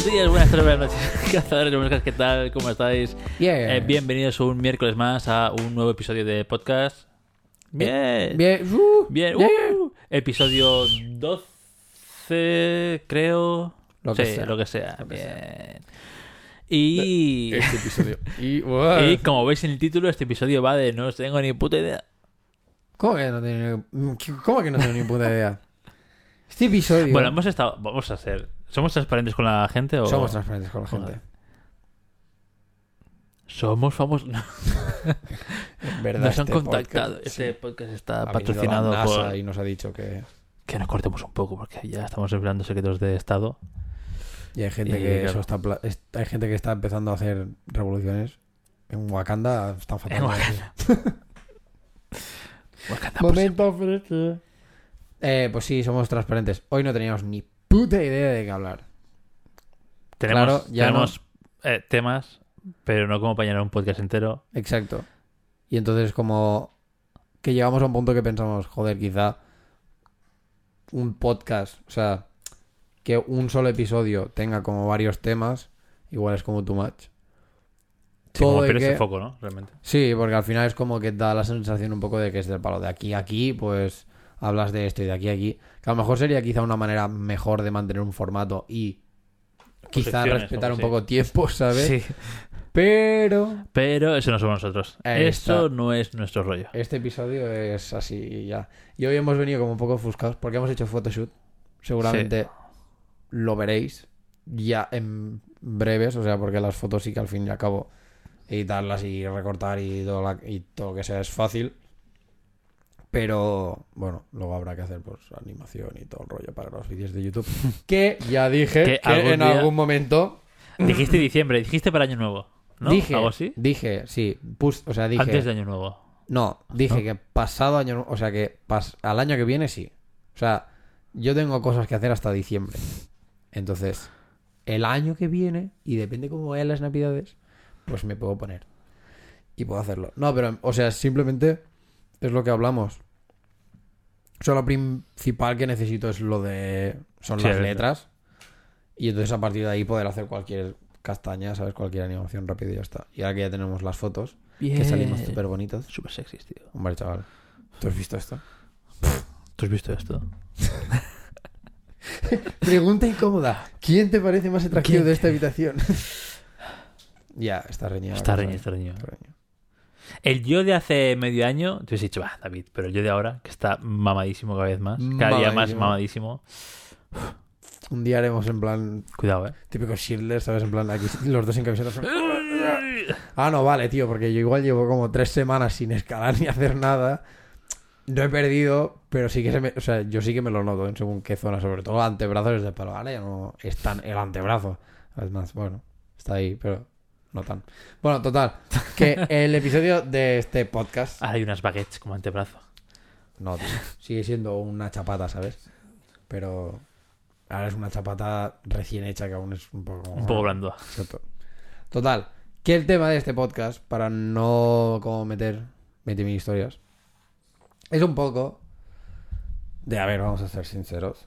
Buenos días, buenas tardes, buenas noches, cazadores de moscas, ¿qué tal? ¿Cómo estáis? Bien. Eh, bienvenidos un miércoles más a un nuevo episodio de podcast. Bien. Bien. Uh, Bien. Uh, episodio 12, creo. Lo que Sí, sea. lo que sea. Lo que Bien. Y, Este episodio. Y, y como veis en el título, este episodio va de no tengo ni puta idea. ¿Cómo que no tengo ¿Cómo que no tengo ni puta idea? Este episodio. Bueno, hemos estado. Vamos a hacer. ¿Somos transparentes con la gente o.? Somos transparentes con la Joder. gente. Somos famosos. Verdad, nos han este contactado. podcast, Este sí. podcast está patrocinado la NASA por. y nos ha dicho que. Que nos cortemos un poco porque ya estamos revelando secretos de Estado. Y hay gente Y, que claro. eso está hay gente que está empezando a hacer revoluciones. En Wakanda están fatal. En Wakanda. Wakanda por Momento. Eh, pues sí, somos transparentes. Hoy no teníamos ni puta idea de qué hablar. Tenemos, Claro, ya tenemos eh, temas, pero no como para llenar un podcast entero. Exacto. Y entonces como que llegamos a un punto que pensamos, joder, quizá un podcast, o sea, que un solo episodio tenga como varios temas, igual es como too much. Sí, como Todo de pierdes el que- foco, ¿no? Realmente. Sí, porque al final es como que da la sensación un poco de que es del palo de aquí a aquí, pues hablas de esto y de aquí a aquí. Que a lo mejor sería quizá una manera mejor de mantener un formato y quizá respetar un sí. poco tiempo, ¿sabes? Sí. Pero Pero eso no somos nosotros. Esto no es nuestro rollo. Este episodio es así ya. Y hoy hemos venido como un poco ofuscados porque hemos hecho photoshoot. Seguramente lo veréis ya en breves, o sea, porque las fotos sí que al fin y al cabo editarlas y recortar y todo, la- y todo lo que sea es fácil. Pero bueno, luego habrá que hacer pues animación y todo el rollo para los vídeos de YouTube. Que ya dije Que que, algún en día- algún momento Dijiste diciembre, dijiste para Año Nuevo. ¿No? dije, ¿Algo así? dije, sí, pus- o sea, dije Antes de Año Nuevo. No, dije que pasado año, o sea que pas- al año que viene sí. O sea, yo tengo cosas que hacer hasta diciembre. Entonces, el año que viene, y depende cómo vayan las navidades, pues me puedo poner. Y puedo hacerlo. No, pero, o sea, simplemente es lo que hablamos. O sea, lo principal que necesito es lo de... Son Sí, las letras. Y entonces a partir de ahí poder hacer cualquier castaña, ¿sabes? Cualquier animación rápido y ya está. Y ahora que ya tenemos las fotos, que salimos súper bonitos. Súper sexy, tío. Hombre, chaval. ¿Tú has visto esto? ¿Tú has visto esto? Pregunta incómoda. ¿Quién te parece más atractivo ¿Quién? de esta habitación? ya, está reñido. Está reñido, está reñido. está reñido. El yo de hace medio año, te hubiese dicho, va, David, pero el yo de ahora, que está mamadísimo cada vez más, cada día más Mamadísimo. Un día haremos en plan Cuidado, eh. típico Schindler, ¿sabes? En plan aquí los dos sin camisetas. son- Ah, no, vale, tío, porque yo igual llevo como tres semanas sin escalar ni hacer nada. No he perdido, pero sí que se me... O sea, yo sí que me lo noto en según qué zona, sobre todo antebrazos es de palo. Ahora ya no es tan el antebrazo. Es más, bueno, está ahí, pero no tan. Bueno, total, que el episodio de este podcast... Ahora hay unas baguettes como antebrazo. No, tío, sigue siendo una chapata, ¿sabes? Pero ahora es una chapata recién hecha que aún es un poco... Un poco blando. Exacto. Total, que el tema de este podcast, para no como meter 20.000 historias, es un poco de, a ver, vamos a ser sinceros.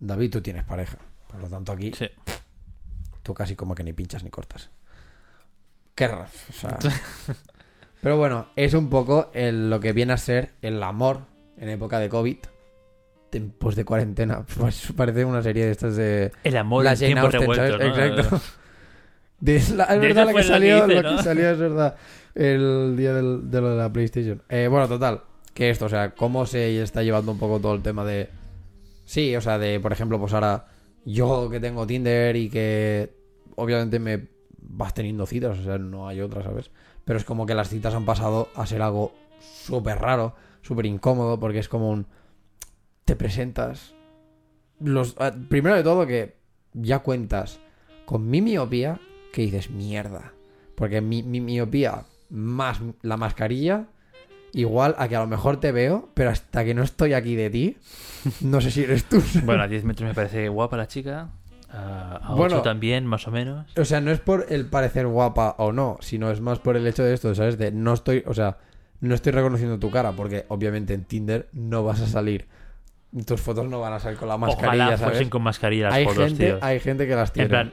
David, tú tienes pareja. Por lo tanto, aquí Sí. tú casi como que ni pinchas ni cortas. Qué raro. O sea... Pero bueno, es un poco el- lo que viene a ser el amor en época de COVID. Tiempos de cuarentena. Pues parece una serie de estas de... El amor La en. Exacto. De- la- es De verdad que salió, que salió es verdad. El día del- de lo de la PlayStation. Eh, bueno, total. Que esto, o sea, cómo se está llevando un poco todo el tema de. Sí, o sea, de, por ejemplo, pues ahora yo que tengo Tinder y que obviamente me vas teniendo citas, o sea, no hay otra, ¿sabes? Pero es como que las citas han pasado a ser algo súper raro, súper incómodo, porque es como un. Te presentas. Los, ah, primero de todo, que ya cuentas con mi miopía, que dices mierda. Porque mi, mi miopía más la mascarilla, igual a que a lo mejor te veo, pero hasta que no estoy aquí de ti, no sé si eres tú. Bueno, a 10 metros me parece guapa la chica. A, a Bueno. 8 también, más o menos. O sea, no es por el parecer guapa o no, sino es más por el hecho de esto, ¿sabes? De no estoy, o sea, no estoy reconociendo tu cara, porque obviamente en Tinder no vas a salir. Tus fotos no van a salir con la mascarilla, Ojalá ¿sabes? fuesen con mascarilla las hay fotos, gente, tío. hay gente que las tiene. En plan,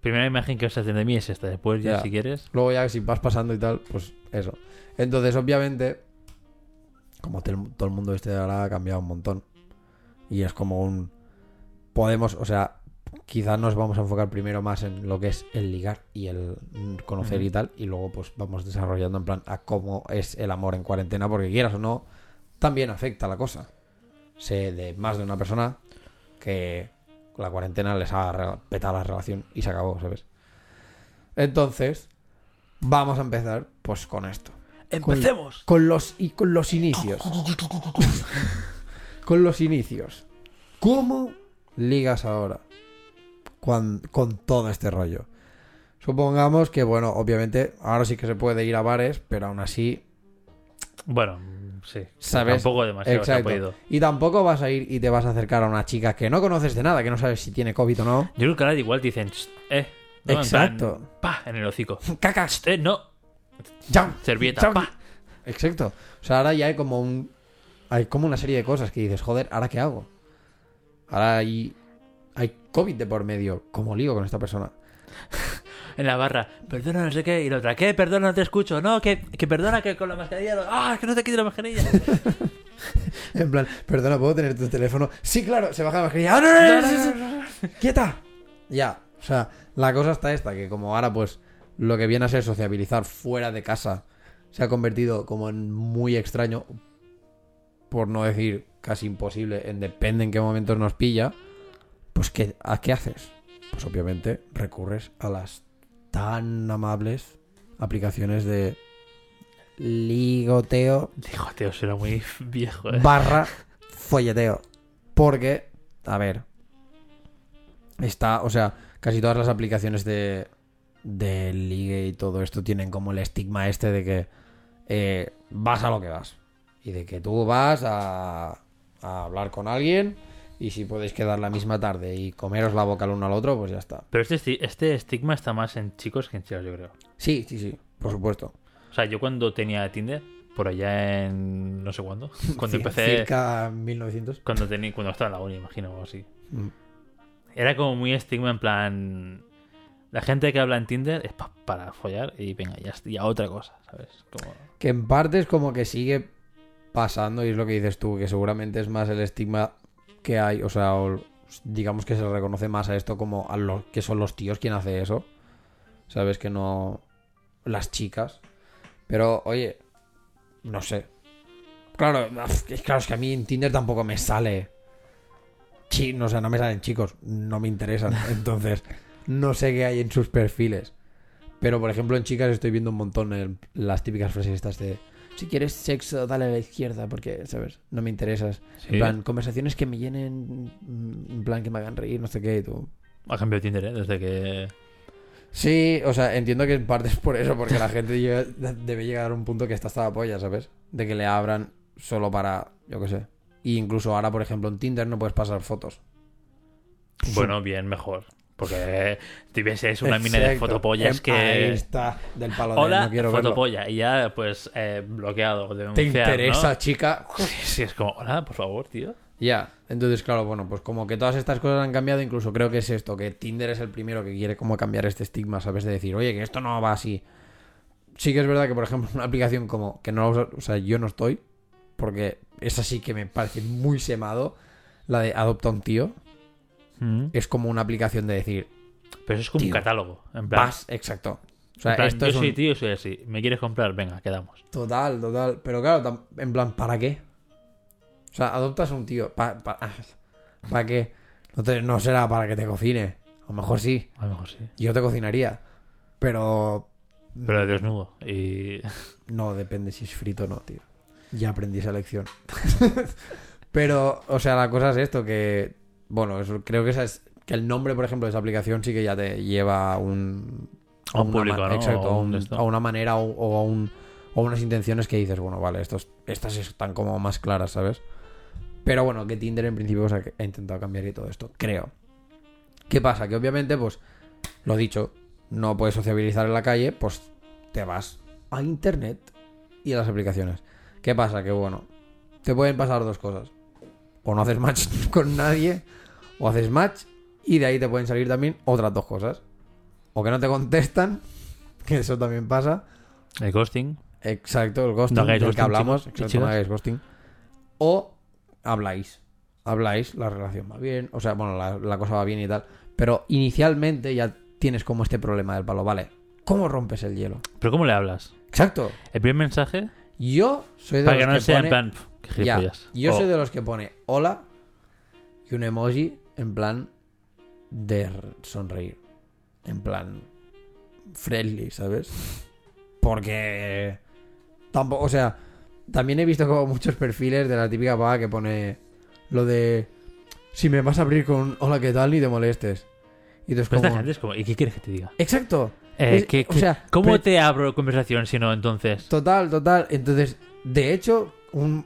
primera imagen que os hacen de mí es esta. Después ya, Ya. si quieres. Luego ya si vas pasando y tal, pues eso. Entonces, obviamente, como todo el mundo este de ahora ha cambiado un montón. Y es como un... Podemos, o sea, quizás nos vamos a enfocar primero más en lo que es el ligar y el conocer y tal. Y luego pues vamos desarrollando en plan a cómo es el amor en cuarentena. Porque quieras o no, también afecta la cosa. Sé de más de una persona que la cuarentena les ha petado la relación y se acabó, ¿sabes? Entonces, vamos a empezar pues con esto. ¡Empecemos! Con los, y con los inicios. con los inicios. ¿Cómo ligas ahora? Con, con todo este rollo. Supongamos que, bueno, obviamente, ahora sí que se puede ir a bares, pero aún así, Bueno, sí. ¿Sabes? Tampoco demasiado se ha Exacto. Y tampoco vas a ir y te vas a acercar a una chica que no conoces de nada, que no sabes si tiene COVID o no. Yo creo que ahora igual te dicen, "Ch, eh. ¿no? En Exacto. plan, pa, en el hocico. ¡Cacas! Eh, no. ¡Chao! Servieta, pa. Exacto. O sea, ahora ya hay como un. Hay como una serie de cosas que dices, joder, ¿ahora qué hago? Ahora hay. COVID de por medio. ¿Cómo ligo con esta persona? En la barra, perdona, no sé qué. Y la otra, ¿qué? Perdona, no te escucho. No, que, que perdona que con la mascarilla. lo- ¡Ah, que no te quite la mascarilla! En plan, perdona, ¿puedo tener tu teléfono? Sí, claro, se baja la mascarilla. ¡Ah, no, no, no, no, no, no! ¡Quieta! Ya. O sea, la cosa está esta, que como ahora, pues, lo que viene a ser sociabilizar fuera de casa se ha convertido como en muy extraño, por no decir casi imposible, en depende en qué momentos nos pilla, pues ¿qué, ¿a qué haces? Pues obviamente recurres a las tan amables aplicaciones de ligoteo Dijo, tío, será muy viejo, eh. barra folleteo. Porque, a ver, está, o sea, casi todas las aplicaciones de, de ligue y todo esto tienen como el estigma este de que eh, vas a lo que vas. Y de que tú vas a, a hablar con alguien y si podéis quedar la misma tarde y comeros la boca el uno al otro, pues ya está. Pero este, este estigma está más en chicos que en chicas, yo creo. Sí, sí, sí, por supuesto. O sea, yo cuando tenía Tinder, por allá en. no sé cuándo. Cuando empecé. Circa 1900. Cuando, tenía, cuando estaba en la uni, imagino, o así. Mm. Era como muy estigma en plan. La gente que habla en Tinder es pa- para follar y venga, ya, ya otra cosa, ¿sabes? Como... Que en parte es como que sigue pasando y es lo que dices tú, que seguramente es más el estigma que hay, o sea, o digamos que se reconoce más a esto como a los que son los tíos quien hace eso. Sabes que no las chicas. Pero oye, no sé. Claro, es claro, es que a mí en Tinder tampoco me sale. Chi, no, o sea, no me salen chicos, no me interesan. Entonces, no sé qué hay en sus perfiles. Pero, por ejemplo, en chicas estoy viendo un montón el- las típicas frases estas de si quieres sexo, dale a la izquierda, porque, ¿sabes? No me interesas. Sí. En plan, conversaciones que me llenen, mm, en plan, que me hagan reír, no sé qué, y tú. Ha cambiado Tinder, ¿eh? Desde que. Sí, o sea, entiendo que en parte es por eso, porque la gente llega- debe llegar a un punto que está hasta la polla, ¿sabes? De que le abran solo para, yo qué sé. Y incluso ahora, por ejemplo, en Tinder no puedes pasar fotos. Bueno, bien, mejor. Porque si ves una mina de fotopollas Em, que. Ahí está, del palo de Hola, no quiero verlo. fotopolla. Y ya, pues, eh, bloqueado. ¿Te interesa, ¿no? chica? Sí, sí, es como, hola, por favor, tío. Ya, entonces claro, bueno, pues como que todas estas cosas han cambiado, incluso creo que es esto, que Tinder es el primero que quiere como cambiar este estigma, ¿sabes? De decir, oye, que esto no va así. Sí que es verdad que, por ejemplo, una aplicación como, que no o sea, yo no estoy, porque esa sí que me parece muy semado, la de Adopta un tío, Mm. es como una aplicación de decir, Pero eso es como Tío, un catálogo. En plan, vas, exacto. O sea, en plan, esto yo es soy un... tío, soy así. ¿Me quieres comprar? Venga, quedamos. Total, total. Pero claro, en plan, ¿para qué? O sea, adoptas a un tío. ¿Para qué? No, te- no será para que te cocine. A lo mejor sí. A lo mejor sí. Yo te cocinaría. Pero Pero de desnudo. Y. no depende si es frito o no, tío. Ya aprendí esa lección. pero, o sea, la cosa es esto, que... Bueno, eso, creo que esa es... Que el nombre, por ejemplo, de esa aplicación sí que ya te lleva a un... A un público, ¿no? Exacto, A a, un a una manera o, o a un... O unas intenciones que dices, bueno, vale, estos, estas están como más claras, ¿sabes? Pero bueno, que Tinder en principio o sea, que ha intentado cambiar y todo esto, creo. ¿Qué pasa? Que obviamente, pues, lo dicho, no puedes sociabilizar en la calle, pues te vas a internet y a las aplicaciones. ¿Qué pasa? Que bueno, te pueden pasar dos cosas. O no haces match con nadie, o haces match y de ahí te pueden salir también otras dos cosas. o que no te contestan, que eso también pasa. El ghosting. Exacto, el ghosting No del que ghosting, hablamos. chicos Exacto, no hagáis ghosting. O habláis. Habláis, la relación va bien. O sea, bueno, la, la cosa va bien y tal. Pero inicialmente ya tienes como este problema del palo. Vale, ¿cómo rompes el hielo? ¿Pero cómo le hablas? Exacto. El primer mensaje, Yo soy de para los que no que sea pone... en plan, "Pf, qué Ya, gilipollas". yo soy de los que pone hola y un emoji en plan de sonreír. En plan friendly, ¿sabes? Porque tampoco, o sea, también he visto como muchos perfiles de la típica pava que pone lo de si me vas a abrir con hola, ¿qué tal? Ni te molestes. Y esta gente es como, ¿y qué quieres que te diga? Exacto. Eh, Es- ¿qué- o sea, ¿Cómo te abro conversación si no entonces? Total, total. Entonces, de hecho,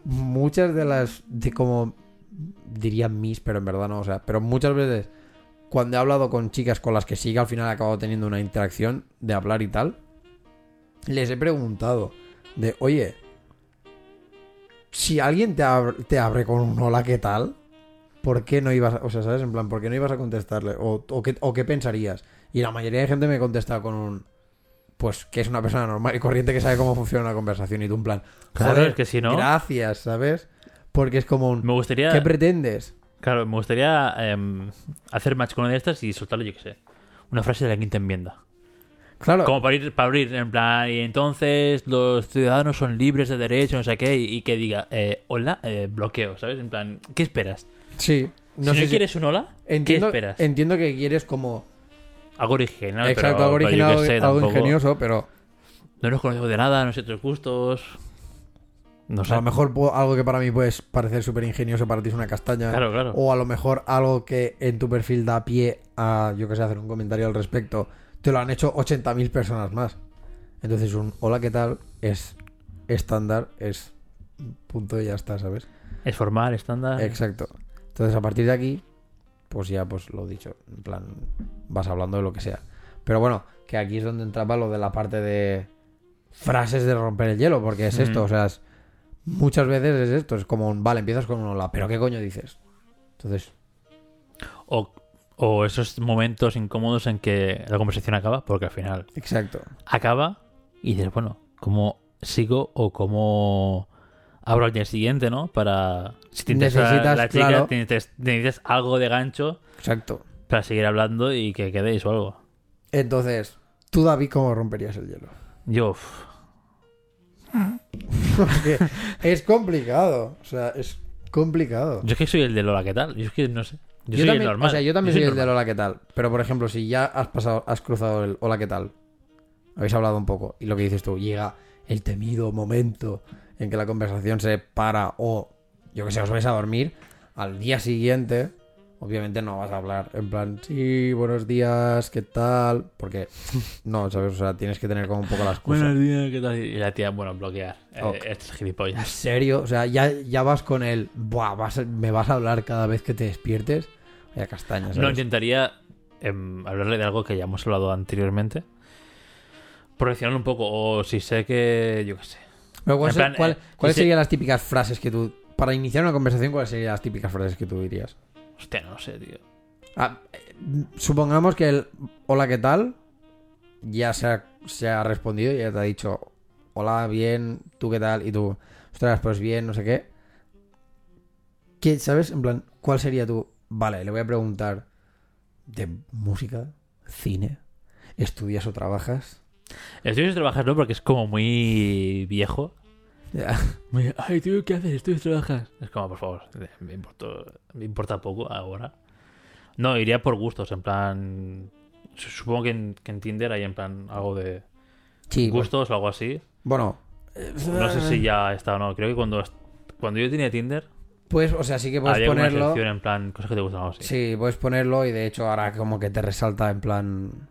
muchas de las, de como diría mis, pero en verdad no, o sea, pero muchas veces cuando he hablado con chicas con las que sí que al final he acabado teniendo una interacción de hablar y tal, les he preguntado de, oye, si alguien te, te abre con un hola, ¿qué tal? ¿Por qué no ibas, a- o sea, sabes, en plan, ¿por qué no ibas a contestarle? O, o qué, o qué pensarías? Y la mayoría de gente me contesta con un, pues que es una persona normal y corriente que sabe cómo funciona una conversación y tú en plan, Claro, joder, es que si no, gracias, ¿sabes? Porque es como un, me gustaría, ¿qué pretendes? claro, me gustaría em, hacer match con una de estas y soltarle, yo qué sé, una frase de la quinta enmienda. Claro, Como para abrir, para abrir, en plan, y entonces los ciudadanos son libres de derecho, no sé qué, y, y que diga, eh, hola, eh, bloqueo, ¿sabes? En plan, ¿qué esperas? sí, no si sé no si- quieres un hola, entiendo, ¿qué esperas? entiendo que quieres como, Algo original, exacto, pero, algo original, sé, algo tampoco- ingenioso, pero No nos conocemos de nada, no sé tus gustos. No sé. a lo mejor algo que para mí puede parecer súper ingenioso para ti es una castaña. Claro, claro. O a lo mejor algo que en tu perfil da pie a, yo que sé, hacer un comentario al respecto, te lo han hecho 80.000 personas más. Entonces un hola, ¿qué tal? Es estándar, es punto y ya está, ¿sabes? Es formal, estándar. Exacto. Entonces a partir de aquí, pues ya, pues lo dicho, en plan, vas hablando de lo que sea. Pero bueno, que aquí es donde entraba lo de la parte de frases de romper el hielo, porque es esto, Ujú. o sea, es- muchas veces es esto, es como un, vale, empiezas con un hola, pero ¿qué coño dices? Entonces, O, o esos momentos incómodos en que la conversación acaba, porque al final exacto. acaba y dices, bueno, ¿cómo sigo o cómo abro al día siguiente, ¿no? Para. Si te Necesitas, la chica, claro. necesitas, necesitas algo de gancho Exacto. para seguir hablando y que quedéis o algo. Entonces, tú, David, ¿cómo romperías el hielo? Yo, es complicado, o sea, es complicado. yo es que soy el de Lola, ¿qué tal? Yo es que no sé. Yo, Yo soy también, el normal. O sea, yo también soy, el de hola, ¿qué tal? Pero, por ejemplo, si ya has pasado, has cruzado el hola, ¿qué tal? Habéis hablado un poco. Y lo que dices tú, llega el temido momento en que la conversación se para o, yo que sé, os vais a dormir. Al día siguiente, obviamente no vas a hablar en plan, sí, buenos días, ¿qué tal? Porque, no, ¿sabes? O sea, tienes que tener como un poco las cosas. Buenos días, ¿qué tal? Y la tía, bueno, bloquear. Eh, Ok. Este es ¿En gilipollas. serio? O sea, ya, ya vas con el, buah, vas a- me vas a hablar cada vez que te despiertes. Vaya castaña, ¿sabes? No, intentaría em, hablarle de algo que ya hemos hablado anteriormente. Profesional un poco, o si sé que. Yo qué sé. Pero ¿cuál En se- plan, cuál- eh, ¿Cuáles serían las típicas frases que tú... Para iniciar una conversación, ¿cuáles serían las típicas frases que tú dirías? Hostia, no sé, tío. Ah, eh, supongamos que el hola, ¿qué tal? Ya se ha, se ha respondido y ya te ha dicho hola, bien, ¿tú qué tal? Y tú, ostras, pues bien, no sé qué. ¿Qué, ¿Sabes? En plan, ¿cuál sería tu... Vale, le voy a preguntar de música, cine, ¿estudias o trabajas? Estudios trabajas, ¿no? Porque es como muy viejo. Ya. Muy, Ay, tío, ¿qué haces? Estudios trabajas. Es como, por favor, me importa, me importa poco ahora. No, iría por gustos, en plan. Supongo que en, que en Tinder hay en plan algo de Sí, pues, gustos o algo así. bueno. No sé si ya está o no. Creo que cuando, cuando yo tenía Tinder, Pues, o sea, sí que puedes había ponerlo... en plan cosas que te gustan o algo así. Sí, puedes ponerlo y de hecho ahora como que te resalta en plan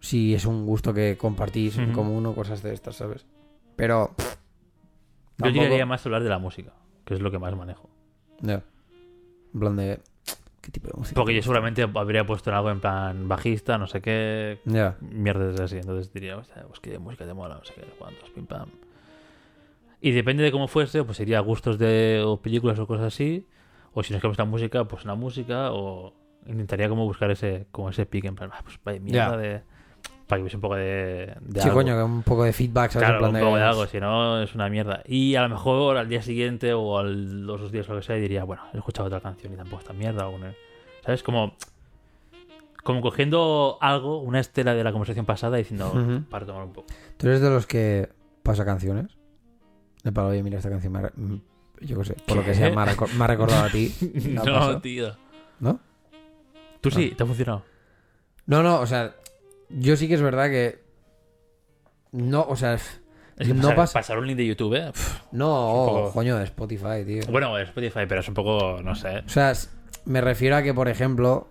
si es un gusto que compartís en Ujú. común o cosas de estas, ¿sabes? Pero pff, Yo llegaría más a hablar de la música, que es lo que más manejo. ya. En plan de ¿qué tipo de música? Porque yo seguramente habría puesto en algo en plan bajista, no sé qué, Ya. mierdas así. Entonces diría, pues qué música te mola, no sé qué, cuántos, pim pam. Y depende de cómo fuese, pues sería gustos de o películas o cosas así. O si no es que me gusta música, pues una música. O intentaría como buscar ese, como ese pique en plan, ah, pues vaya mierda de. Para que hubiese un poco de, de Sí, algo. coño, que un poco de feedback, ¿sabes? Claro, En plan un poco de de- algo, si no es una mierda. Y a lo mejor al día siguiente o al los dos días o lo que sea diría, bueno, he escuchado otra canción y tampoco está mierda. o una- ¿Sabes? Como, como cogiendo algo, una estela de la conversación pasada y diciendo, para tomar un poco. ¿Tú eres de los que pasa canciones? De para, oye, mira, esta canción me ha re- mm, Yo qué sé, por lo que sea, me ha, reco- me ha recordado a ti. ¿La no, paso? tío. ¿No? Tú sí, te ha funcionado. No, no, o sea, yo sí que es verdad que. No, o sea, f- Es que No pasar, pasa- pasar un link de YouTube, ¿eh? Pff, no, poco- coño, de Spotify, tío. Bueno, Spotify, pero es un poco, no sé. O sea, me refiero a que, por ejemplo,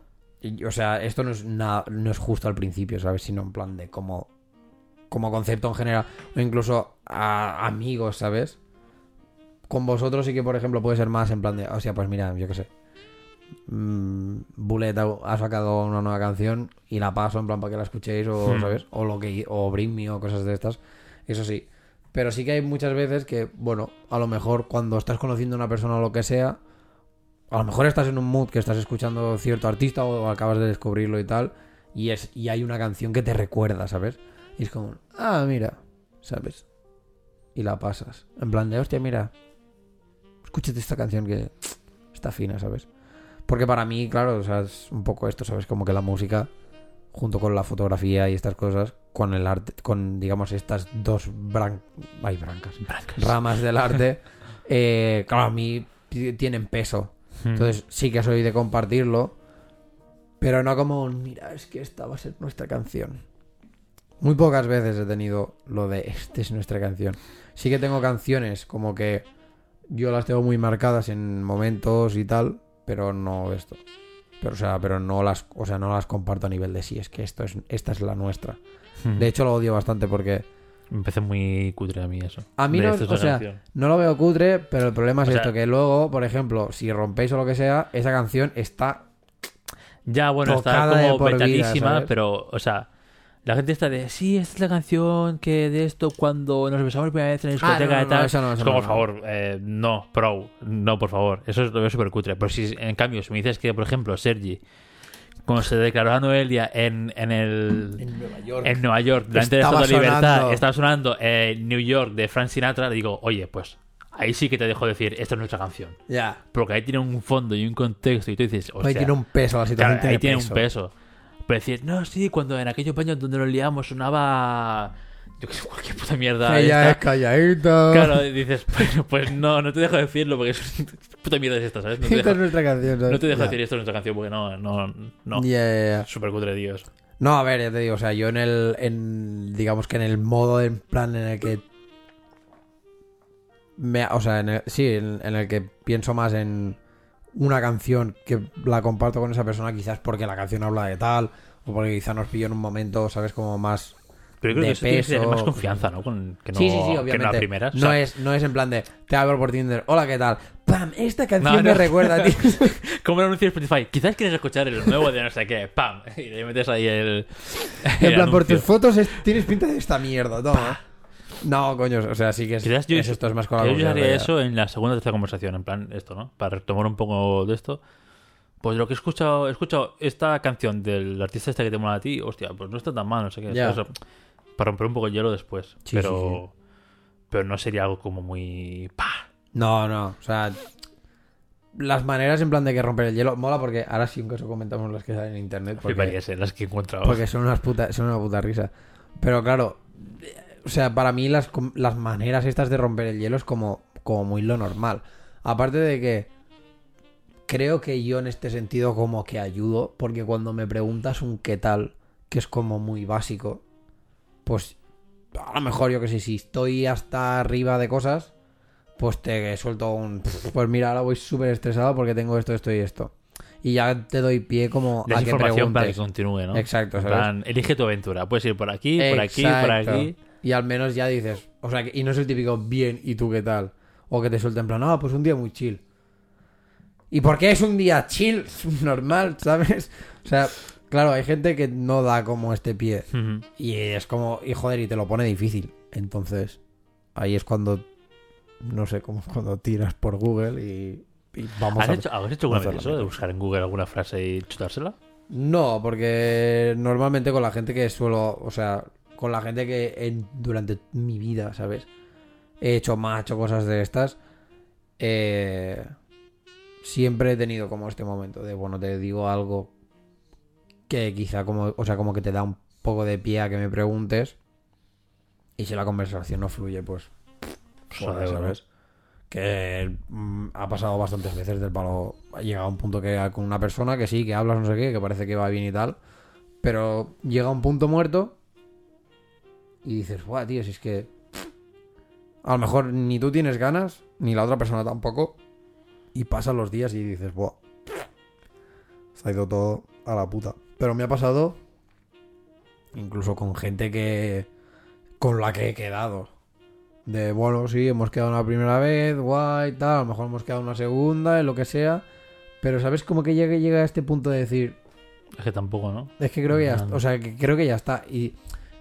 o sea, esto no es, nada, no es justo al principio, ¿sabes? Sino en plan de como, como concepto en general, o incluso a amigos, ¿sabes? Con vosotros sí que, por ejemplo, puede ser más en plan de, o sea, pues mira, yo qué sé. Mm, Bullet ha, ha sacado una nueva canción y la paso en plan para que la escuchéis o, Hmm. ¿sabes? O lo que o Bring Me o cosas de estas. Eso sí. Pero sí que hay muchas veces que, bueno, a lo mejor cuando estás conociendo a una persona o lo que sea, a lo mejor estás en un mood que estás escuchando cierto artista o acabas de descubrirlo y tal, y es y hay una canción que te recuerda, ¿sabes? Y es como, ah, mira, ¿sabes? Y la pasas. En plan de, hostia, mira, escúchate esta canción que está fina, ¿sabes? Porque para mí, claro, o sea, es un poco esto, ¿sabes? Como que la música, junto con la fotografía y estas cosas, con el arte, con, digamos, estas dos bran... ay, brancas, ramas del arte, eh, claro, a mí tienen peso. Hmm. Entonces sí que soy de compartirlo, pero no como, un, mira, es que esta va a ser nuestra canción. Muy pocas veces he tenido lo de, esta es nuestra canción. Sí que tengo canciones como que yo las tengo muy marcadas en momentos y tal, pero no esto. Pero, o sea, pero no las, o sea, no las comparto a nivel de sí, es que esto es, esta es la nuestra. Hmm. De hecho, lo odio bastante porque Me parece muy cutre a mí eso. A mí no- o sea, no lo veo cutre, pero el problema es O sea- esto, que luego, por ejemplo, si rompéis o lo que sea, esa canción está Ya, bueno, está como ¿sabes? pero, o sea, la gente está de, sí, esta es la canción que de esto cuando nos besamos la primera vez en la discoteca Ah, no, no, y no, tal. eso no, eso es como, no, por no. favor, eh, no, pro, no, por favor. Eso es lo veo súper cutre. Pero si, en cambio, si me dices que, por ejemplo, Sergi, cuando se declaró a Noelia en, en el... en Nueva York. En Nueva York, delante de Estatua de Libertad, estaba sonando eh, New York de Frank Sinatra, le digo, oye, pues ahí sí que te dejo decir, esta es nuestra canción. Ya. Porque ahí tiene un fondo y un contexto y tú dices, o Ahí tiene un peso, la situación Claro, ahí tiene un peso. Pero decir, no, sí, cuando en aquellos baños donde nos liamos sonaba. Yo qué sé, cualquier puta mierda. Ella es calladita. Claro, y dices, pues, pues no, no te dejo decirlo porque es puta mierda es esta, ¿sabes? No te Esta es dejo, nuestra canción. ¿sabes? no te dejo Ya. decir esto es nuestra canción porque no, no, no. Ya, ya, ya. Súper cutre, Dios. No, a ver, ya te digo, o sea, yo en el, en, digamos que en el modo, en plan en el que, me, o sea, en el- sí, en, en el que pienso más en una canción que la comparto con esa persona, quizás porque la canción habla de tal, o porque quizás nos pillo en un momento, ¿sabes? Como más... Pero yo creo De que que peso, más confianza, ¿no? Con, que no, sí, sí, sí, Que no obviamente. O no, sea, es, no es en plan de, te hablo por Tinder, hola, ¿qué tal? ¡Pam! Esta canción No, me no. recuerda a ti. Como el anuncio de Spotify. Quizás quieres escuchar el nuevo de no sé qué. ¡Pam! Y le metes ahí el. en plan, por anuncio. tus fotos es- tienes pinta de esta mierda, toma. No, coño, o sea, sí que es, Quizás yo, es esto es más con la yo haría eso en la segunda o tercera conversación, en plan esto, ¿no? Para retomar un poco de esto. Pues lo que he escuchado, he escuchado esta canción del artista este que te mola a ti, hostia, pues no está tan mal, no sé qué. Ya. ¿sabes? Para romper un poco el hielo después. Sí, pero, pero no sería algo como muy... ¡Pah! No, no, o sea, las maneras en plan de que romper el hielo mola porque ahora sí un caso comentamos las que salen en internet porque, Fliparía ser las que he encontrado. porque son unas puta, son una puta risa. Pero claro, o sea, para mí las, las maneras estas de romper el hielo es como, como muy lo normal. Aparte de que creo que yo en este sentido como que ayudo porque cuando me preguntas un qué tal, que es como muy básico, pues a lo mejor yo que sé, si estoy hasta arriba de cosas, pues te suelto un... Pues mira, ahora voy súper estresado porque tengo esto, esto y esto. Y ya te doy pie como a que información para que preguntes. continúe, ¿no? Exacto, ¿sabes? plan, elige tu aventura. Puedes ir por aquí, por aquí, por aquí. Y al menos ya dices, o sea, y no es el típico bien, ¿y tú qué tal? O que te suelten en plan, ah, pues un día muy chill. ¿Y por qué es un día chill? Normal, ¿sabes? O sea, claro, hay gente que no da como este pie. Y es como, y joder, y te lo pone difícil. Entonces, ahí es cuando, no sé, como cuando tiras por Google y, y vamos ¿Has a... hecho, ¿Has hecho alguna vez eso? De buscar en Google alguna frase y chutársela? No, porque normalmente con la gente que suelo, o sea, con la gente que en- durante mi vida, ¿sabes? He hecho macho, cosas de estas. eh, siempre he tenido como este momento de, bueno, te digo algo que quizá como, o sea, como que te da un poco de pie a que me preguntes. Y si la conversación no fluye, pues Joder, Joder, ¿sabes? Que mm, ha pasado bastantes veces del palo. Ha llegado a un punto que con una persona que sí, que hablas no sé qué, que parece que va bien y tal. Pero llega a un punto muerto y dices, guau, tío, si es que. A lo mejor ni tú tienes ganas, ni la otra persona tampoco. Y pasan los días y dices, buah. Se ha ido todo a la puta. Pero me ha pasado. Incluso con gente que. Con la que he quedado. De, bueno, sí, hemos quedado una primera vez, guay, tal, a lo mejor hemos quedado una segunda, en lo que sea. Pero ¿sabes cómo que llega, llega a este punto de decir, Es que tampoco, ¿no? es que creo que ya no. o sea, que creo que ya está. Y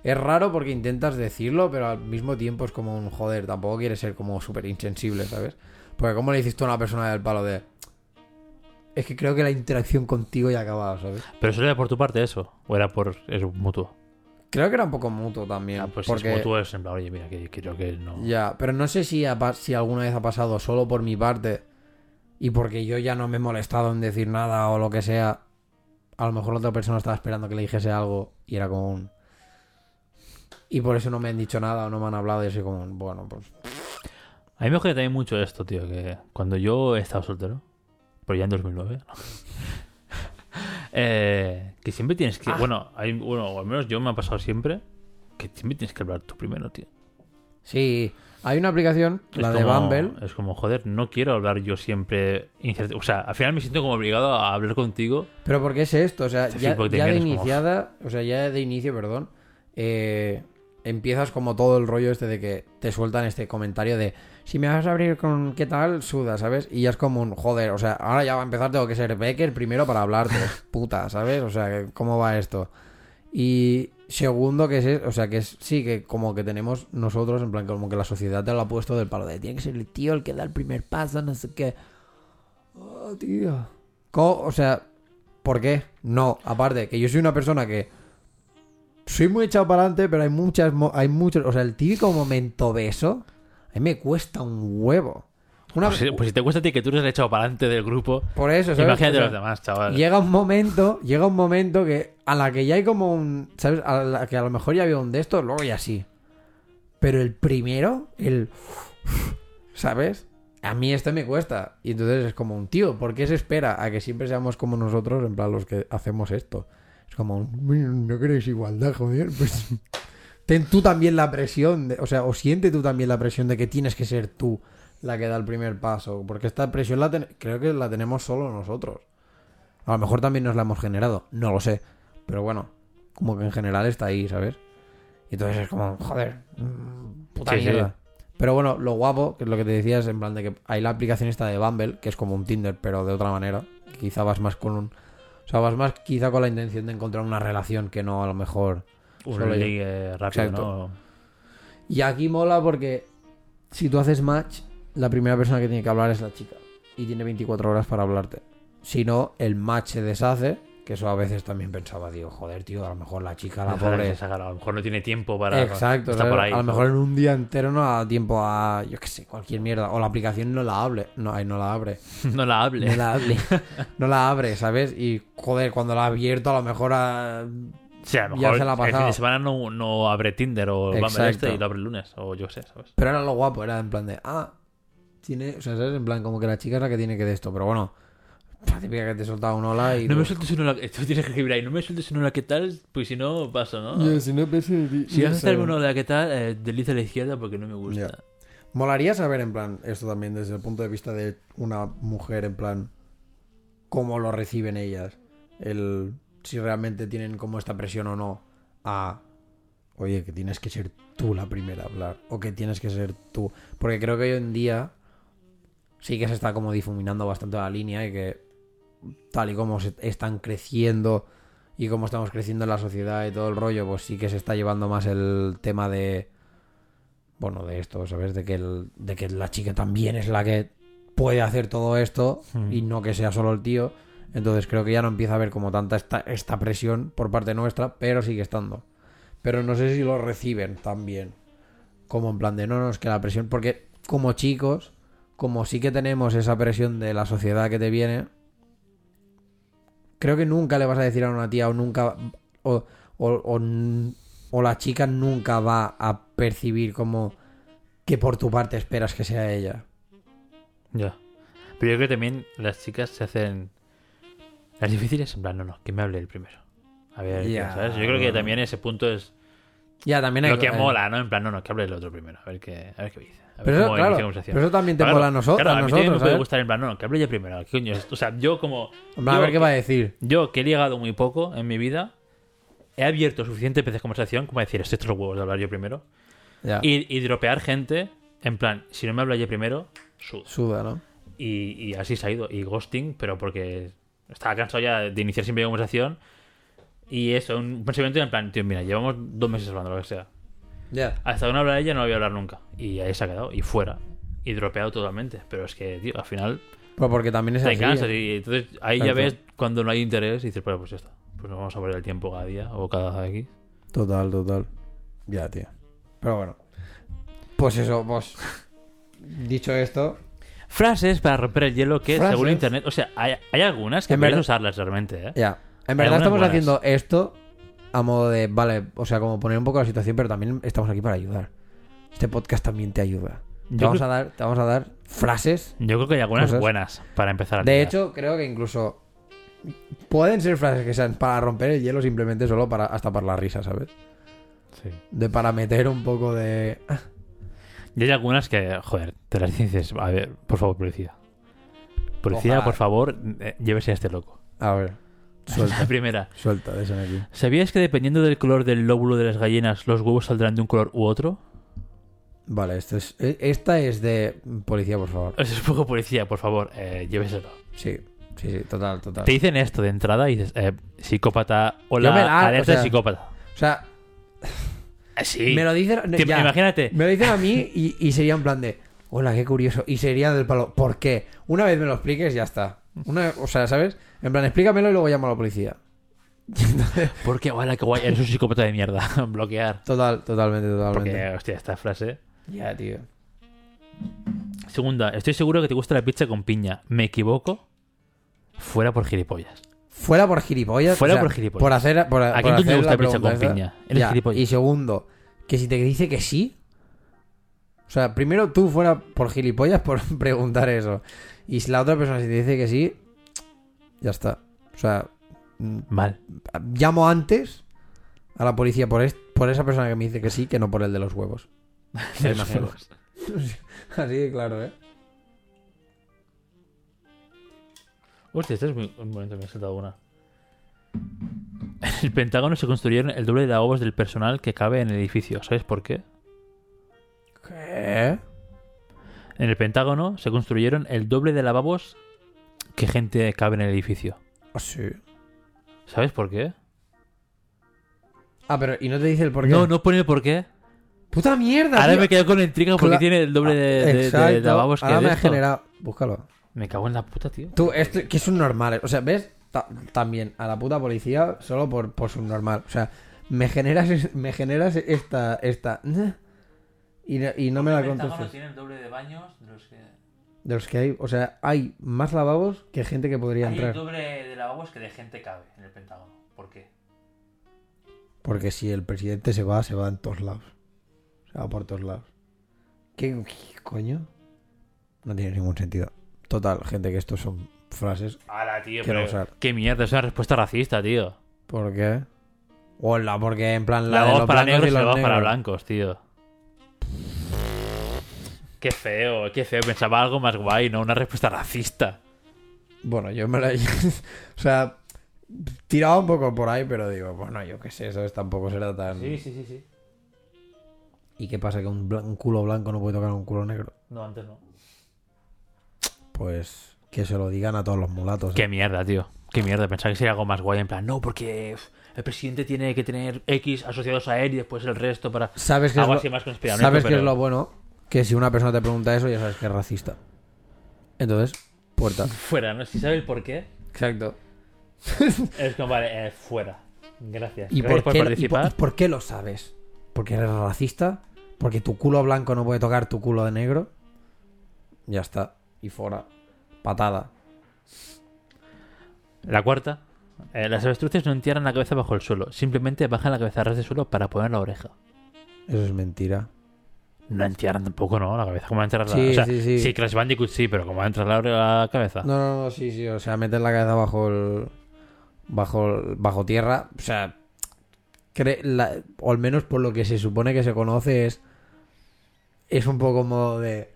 es raro porque intentas decirlo, pero al mismo tiempo es como un joder, tampoco quieres ser como súper insensible, ¿sabes? Porque como le dices tú a una persona del palo de... Es que creo que la interacción contigo ya ha acabado, ¿sabes? Pero eso era por tu parte eso. O era por. Es mutuo. Creo que era un poco mutuo también. Ah, pues porque... si es mutuo es en plan, oye, mira, que creo que no. Ya, pero no sé si, ha si alguna vez ha pasado solo por mi parte y porque yo ya no me he molestado en decir nada o lo que sea. A lo mejor la otra persona estaba esperando que le dijese algo y era como un... Y por eso no me han dicho nada o no me han hablado y así como, bueno, pues... A mí me jode también mucho esto, tío, que cuando yo he estado soltero, pero ya en 2009, ¿no? Eh, que siempre tienes que... Bueno, hay, bueno, o al menos yo me ha pasado siempre que siempre tienes que hablar tú primero, tío. Sí, hay una aplicación, Es la de Bumble. Es como, joder, no quiero hablar yo siempre... O sea, al final me siento como obligado a hablar contigo. Pero ¿por qué es esto? O sea, ya, porque de como- iniciada, o sea, ya de inicio, perdón, eh, empiezas como todo el rollo este de que te sueltan este comentario de si me vas a abrir con qué tal, suda, ¿sabes? Y ya es como un joder, o sea, ahora ya va a empezar, tengo que ser Becker primero para hablarte, puta, ¿sabes? O sea, ¿cómo va esto? Y segundo que es, o sea, que es, sí, que como que tenemos nosotros, en plan, como que la sociedad te lo ha puesto del palo de tiene que ser el tío el que da el primer paso, no sé qué. Oh, tío. ¿Cómo? O sea, ¿por qué? No, aparte, que yo soy una persona que soy muy echado para adelante, pero hay muchas, hay muchos, o sea, el típico momento beso, a mí me cuesta un huevo. Una, Pues, si- pues si te cuesta a ti que tú eres el echado para adelante del grupo, por eso, ¿sabes? imagínate O sea, los demás, chaval. Llega un momento, llega un momento que a la que ya hay como un, ¿sabes? A la que a lo mejor ya había un de estos, luego ya sí. Pero el primero, el, ¿sabes? A mí este me cuesta. Y entonces es como un tío, ¿por qué se espera a que siempre seamos como nosotros, en plan los que hacemos esto? Como, un, "Bueno, no queréis igualdad, joder, pues ten tú también la presión, de- o sea, o siente tú también la presión de que tienes que ser tú la que da el primer paso, porque esta presión la ten- creo que la tenemos solo nosotros. A lo mejor también nos la hemos generado, no lo sé, pero bueno, como que en general está ahí, ¿sabes? Y entonces es como, joder, mm, puta Sí, sí. mierda. Pero bueno, lo guapo, que es lo que te decía, es en plan de que hay la aplicación esta de Bumble, que es como un Tinder, pero de otra manera. Quizá vas más con un... O sea, vas más quizá con la intención de encontrar una relación que no a lo mejor... Un solo yo. ligue rápido, Exacto. ¿no? Y aquí mola porque si tú haces match, la primera persona que tiene que hablar es la chica. Y tiene 24 horas para hablarte. Si no, el match se deshace. Que eso a veces también pensaba, digo, joder, tío, a lo mejor la chica, la pobre. A lo mejor no tiene tiempo para. Exacto, Está por ahí. a lo mejor en un día entero no da tiempo a, yo qué sé, cualquier mierda. O la aplicación no la hable. No, ay, no la abre. no la hable. No la hable. no la abre, ¿sabes? Y, joder, cuando la ha abierto, a lo mejor a... Sí, a lo Ya mejor se la ha el fin de semana no, no abre Tinder o Exacto. este y lo abre el lunes. O yo qué sé, ¿sabes? Pero era lo guapo, era en plan de, ah, tiene, o sea, ¿sabes? En plan, como que la chica es la que tiene que de esto, pero bueno, típica que te soltaba un hola y... No me tú- sueltes una. Esto tienes que escribir ahí. No me sueltes una. ¿Qué tal? Pues si no, paso, ¿no? Si no, pues, Si vas a hacerme una hola, ¿qué tal? Eh, desliza a la izquierda porque no me gusta. Ya. Molaría saber, en plan, esto también desde el punto de vista de una mujer, en plan, cómo lo reciben ellas. El si realmente tienen como esta presión o no a, oye, que tienes que ser tú la primera a hablar, o que tienes que ser tú. Porque creo que hoy en día sí que se está como difuminando bastante la línea y que tal y como se están creciendo y como estamos creciendo en la sociedad y todo el rollo, pues sí que se está llevando más el tema de bueno, de esto, ¿sabes? De que, el- de que la chica también es la que puede hacer todo esto Hmm. y no que sea solo el tío. Entonces creo que ya no empieza a haber como tanta esta, esta presión por parte nuestra, pero sigue estando. Pero no sé si lo reciben tan bien. Como en plan de no, no, es que la presión. Porque como chicos, como sí que tenemos esa presión de la sociedad que te viene, creo que nunca le vas a decir a una tía o nunca. O, o, o, o la chica nunca va a percibir como que por tu parte esperas que sea ella. Ya. Pero yo creo que también las chicas se hacen las difíciles en plan, no, no, que me hable el primero. A ver, Ya, ¿sabes? Yo creo que también ese punto es Ya, también hay lo que eh, mola, ¿no? En plan, no, no, que hable el otro primero. A ver qué, a ver qué dice. A ver Pero eso, claro, pero eso también te Claro, mola a nosotros. claro, a a mí me nosotros, puede ¿sabes? gustar en plan, no, no, que hable yo primero. ¿qué coño es? O sea, yo como... En plan, a yo ver qué va a decir. Yo, que he ligado muy poco en mi vida, he abierto suficiente veces conversación como a decir, estos los huevos de hablar yo primero. Ya. Y, y dropear gente, en plan, si no me habla yo primero, sudo. Suda, ¿no? Y, y así se ha ido. Y ghosting, pero porque estaba cansado ya de iniciar siempre conversación. Y eso, un pensamiento en plan, tío, mira, llevamos dos meses hablando, lo que sea. Ya. Hasta que no habla ella, no la voy a hablar nunca. Y ahí se ha quedado, y fuera. Y dropeado totalmente. Pero es que, tío, al final Pues porque también es te así. cansas. ¿eh? Y entonces ahí ya Exacto. ves cuando no hay interés y dices, bueno, pues ya está. Pues nos vamos a poner el tiempo cada día o cada X. Total, total. Ya, tío. Pero bueno. Pues eso, pues. Dicho esto. Frases para romper el hielo que, Frases. según internet, o sea, hay, hay algunas que puedes usarlas realmente, ¿eh? Ya. En verdad estamos buenas. haciendo esto a modo de. Vale, o sea, como poner un poco la situación, pero también estamos aquí para ayudar. Este podcast también te ayuda. Te vamos, creo- a dar, te vamos a dar frases. Yo creo que hay algunas Cosas. buenas para empezar a De hecho, creo que incluso. Pueden ser frases que sean para romper el hielo simplemente solo para hasta para la risa, ¿sabes? Sí. De para meter un poco de. ah, Y hay algunas que, joder, te las dices, a ver, por favor, policía. Policía, Ojalá. por favor, eh, llévese a este loco. A ver. La Suelta, primera. suelta, déjame aquí. ¿Sabías que dependiendo del color del lóbulo de las gallinas, los huevos saldrán de un color u otro? Vale, esto es, e- esta es de policía, por favor. Es poco policía, por favor, eh, lléveselo. Sí, sí, sí, total, total. Te dicen esto de entrada y dices, eh, psicópata, hola, la- alerta o sea- de psicópata. O sea, Eh, Sí. me lo dicen. Te- ya, Imagínate. me lo dicen a mí y, y sería en plan de. Hola, qué curioso. Y sería del palo. ¿Por qué? Una vez me lo expliques, ya está. Una, o sea, ¿sabes? En plan, explícamelo y luego llamo a la policía. Porque, hola, qué guay, eres un psicópata de mierda. Bloquear. Total, totalmente, totalmente. Porque, hostia, esta frase. Ya, tío. Segunda, estoy seguro que te gusta la pizza con piña. ¿Me equivoco? Fuera por gilipollas. Fuera por gilipollas. Fuera o sea, por gilipollas. Por hacer. Por, ¿A quién hacer gusta la pizza con esa. piña? Eres Ya, gilipollas. Y segundo, que si te dice que sí. O sea, primero tú fuera por gilipollas por preguntar eso. Y si la otra persona si te dice que sí, ya está. O sea, mm, Mal. llamo antes a la policía por, por esa persona que me dice que sí, que no por el de los huevos. Me imagino. Así de claro, ¿eh? Hostia, este es muy un momento, me he saltado una. En el Pentágono se construyeron el doble de lavabos del personal que cabe en el edificio. ¿Sabes por qué? ¿Qué? En el Pentágono se construyeron el doble de lavabos que gente cabe en el edificio. Ah, sí. ¿Sabes por qué? Ah, pero ¿y no te dice el por qué? No, no pone el por qué. ¡Puta mierda! Ahora tío! me quedo con la intriga porque Cla- tiene el doble de, de- de Exacto. lavabos que Ahora me de ha generado... Búscalo. Me cago en la puta, tío. Tú, esto, que es un normal. O sea, ¿ves? Ta- también a la puta policía solo por, por su normal. O sea, me generas, me generas esta... esta y, no- y no me la contestas. tiene el doble de baños de los que... De los que hay... O sea, hay más lavabos que gente que podría entrar. doble de lavabos que de gente cabe en el Pentágono. ¿Por qué? Porque si el presidente se va, se va en todos lados. Se va por todos lados. ¿Qué, qué coño? No tiene ningún sentido. Total, gente, que estos son frases. Hala, tío, Quiero pero... usar. Qué mierda, es una respuesta racista, tío. ¿Por qué? Hola, porque en plan la de Lavabos los para negros y y los lavabos para negros. blancos, tío. Qué feo, qué feo. Pensaba algo más guay, ¿no? Una respuesta racista. Bueno, yo me la... o sea, tiraba un poco por ahí, pero digo, bueno, yo qué sé, eso es- tampoco será tan... sí, sí, sí. ¿Y qué pasa? ¿Que un, blan- un culo blanco no puede tocar a un culo negro? No, antes no. Pues que se lo digan a todos los mulatos. ¿eh? Qué mierda, tío. Qué mierda. Pensaba que sería algo más guay. En plan, no, porque uf, el presidente tiene que tener X asociados a él y después el resto para. ¿Sabes qué es Algo lo... así más conspiranoico, ¿Sabes qué pero- es lo bueno? Que si una persona te pregunta eso, ya sabes que es racista. Entonces, puerta. Fuera, ¿no? Si sabe el por qué. Exacto. Es como, vale, eh, fuera. Gracias. ¿Y Gracias por, qué, y participar. por- y por qué lo sabes? ¿Porque eres racista? ¿Porque tu culo blanco no puede tocar tu culo de negro? Ya está. Y fuera. Patada. La cuarta. eh, las avestruces no entierran la cabeza bajo el suelo. Simplemente bajan la cabeza a ras de suelo para poner la oreja. Eso es mentira. No entierran tampoco, ¿no? La cabeza. ¿Cómo va a entrar la Sí, o sea, sí, sí. Sí, Crash Bandicoot sí, pero ¿cómo va a entrar la, la cabeza? No, no, no, sí, sí. O sea, meter la cabeza bajo el. Bajo, el- bajo tierra. O sea. cre- la- o al menos por lo que se supone que se conoce es. Es un poco como de.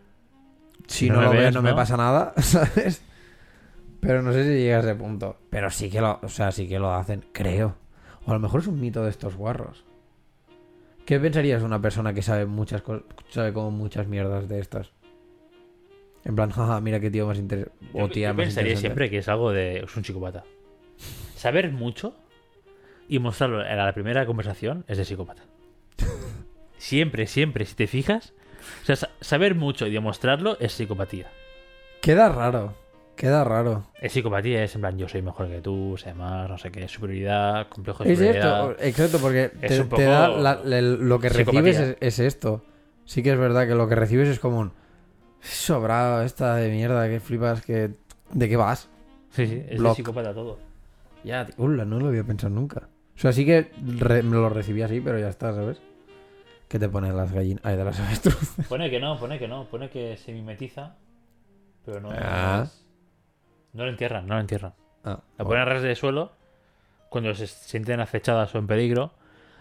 Si, no, me lo veo, ves, no, me ¿no? pasa nada, ¿sabes? Pero no sé si llega a ese punto. Pero sí que lo. O sea, sí que lo hacen, creo. O a lo mejor es un mito de estos guarros. ¿Qué pensarías de una persona que sabe muchas cosas. Sabe como muchas mierdas de estas? En plan, jaja, mira qué tío más interesante. Yo, O tía yo más pensaría siempre que es algo de. Es un psicópata. Saber mucho y mostrarlo en la primera conversación es de psicópata. Siempre, siempre, si te fijas. O sea, sa- saber mucho y demostrarlo es psicopatía. Queda raro. Queda raro. Es psicopatía, es en plan, yo soy mejor que tú, sé más, no sé qué, superioridad, complejo de Es superioridad. esto, exacto, porque Es te, da la- la- lo que recibes es, es esto. Sí que es verdad que lo que recibes es como un sobrado esta de mierda que flipas que de qué vas. Sí, sí, es de psicópata todo. Ya, tío, hola, no lo había pensado nunca. O sea, sí que re- me lo recibí así, pero ya está, ¿sabes? ¿Qué te ponen las gallinas? Ay, de las avestruces. Pone que no, pone que no, pone que se mimetiza, pero no. Ah. es- No lo entierran, no lo entierran. Ah, La ponen a ras de suelo cuando se sienten acechadas o en peligro,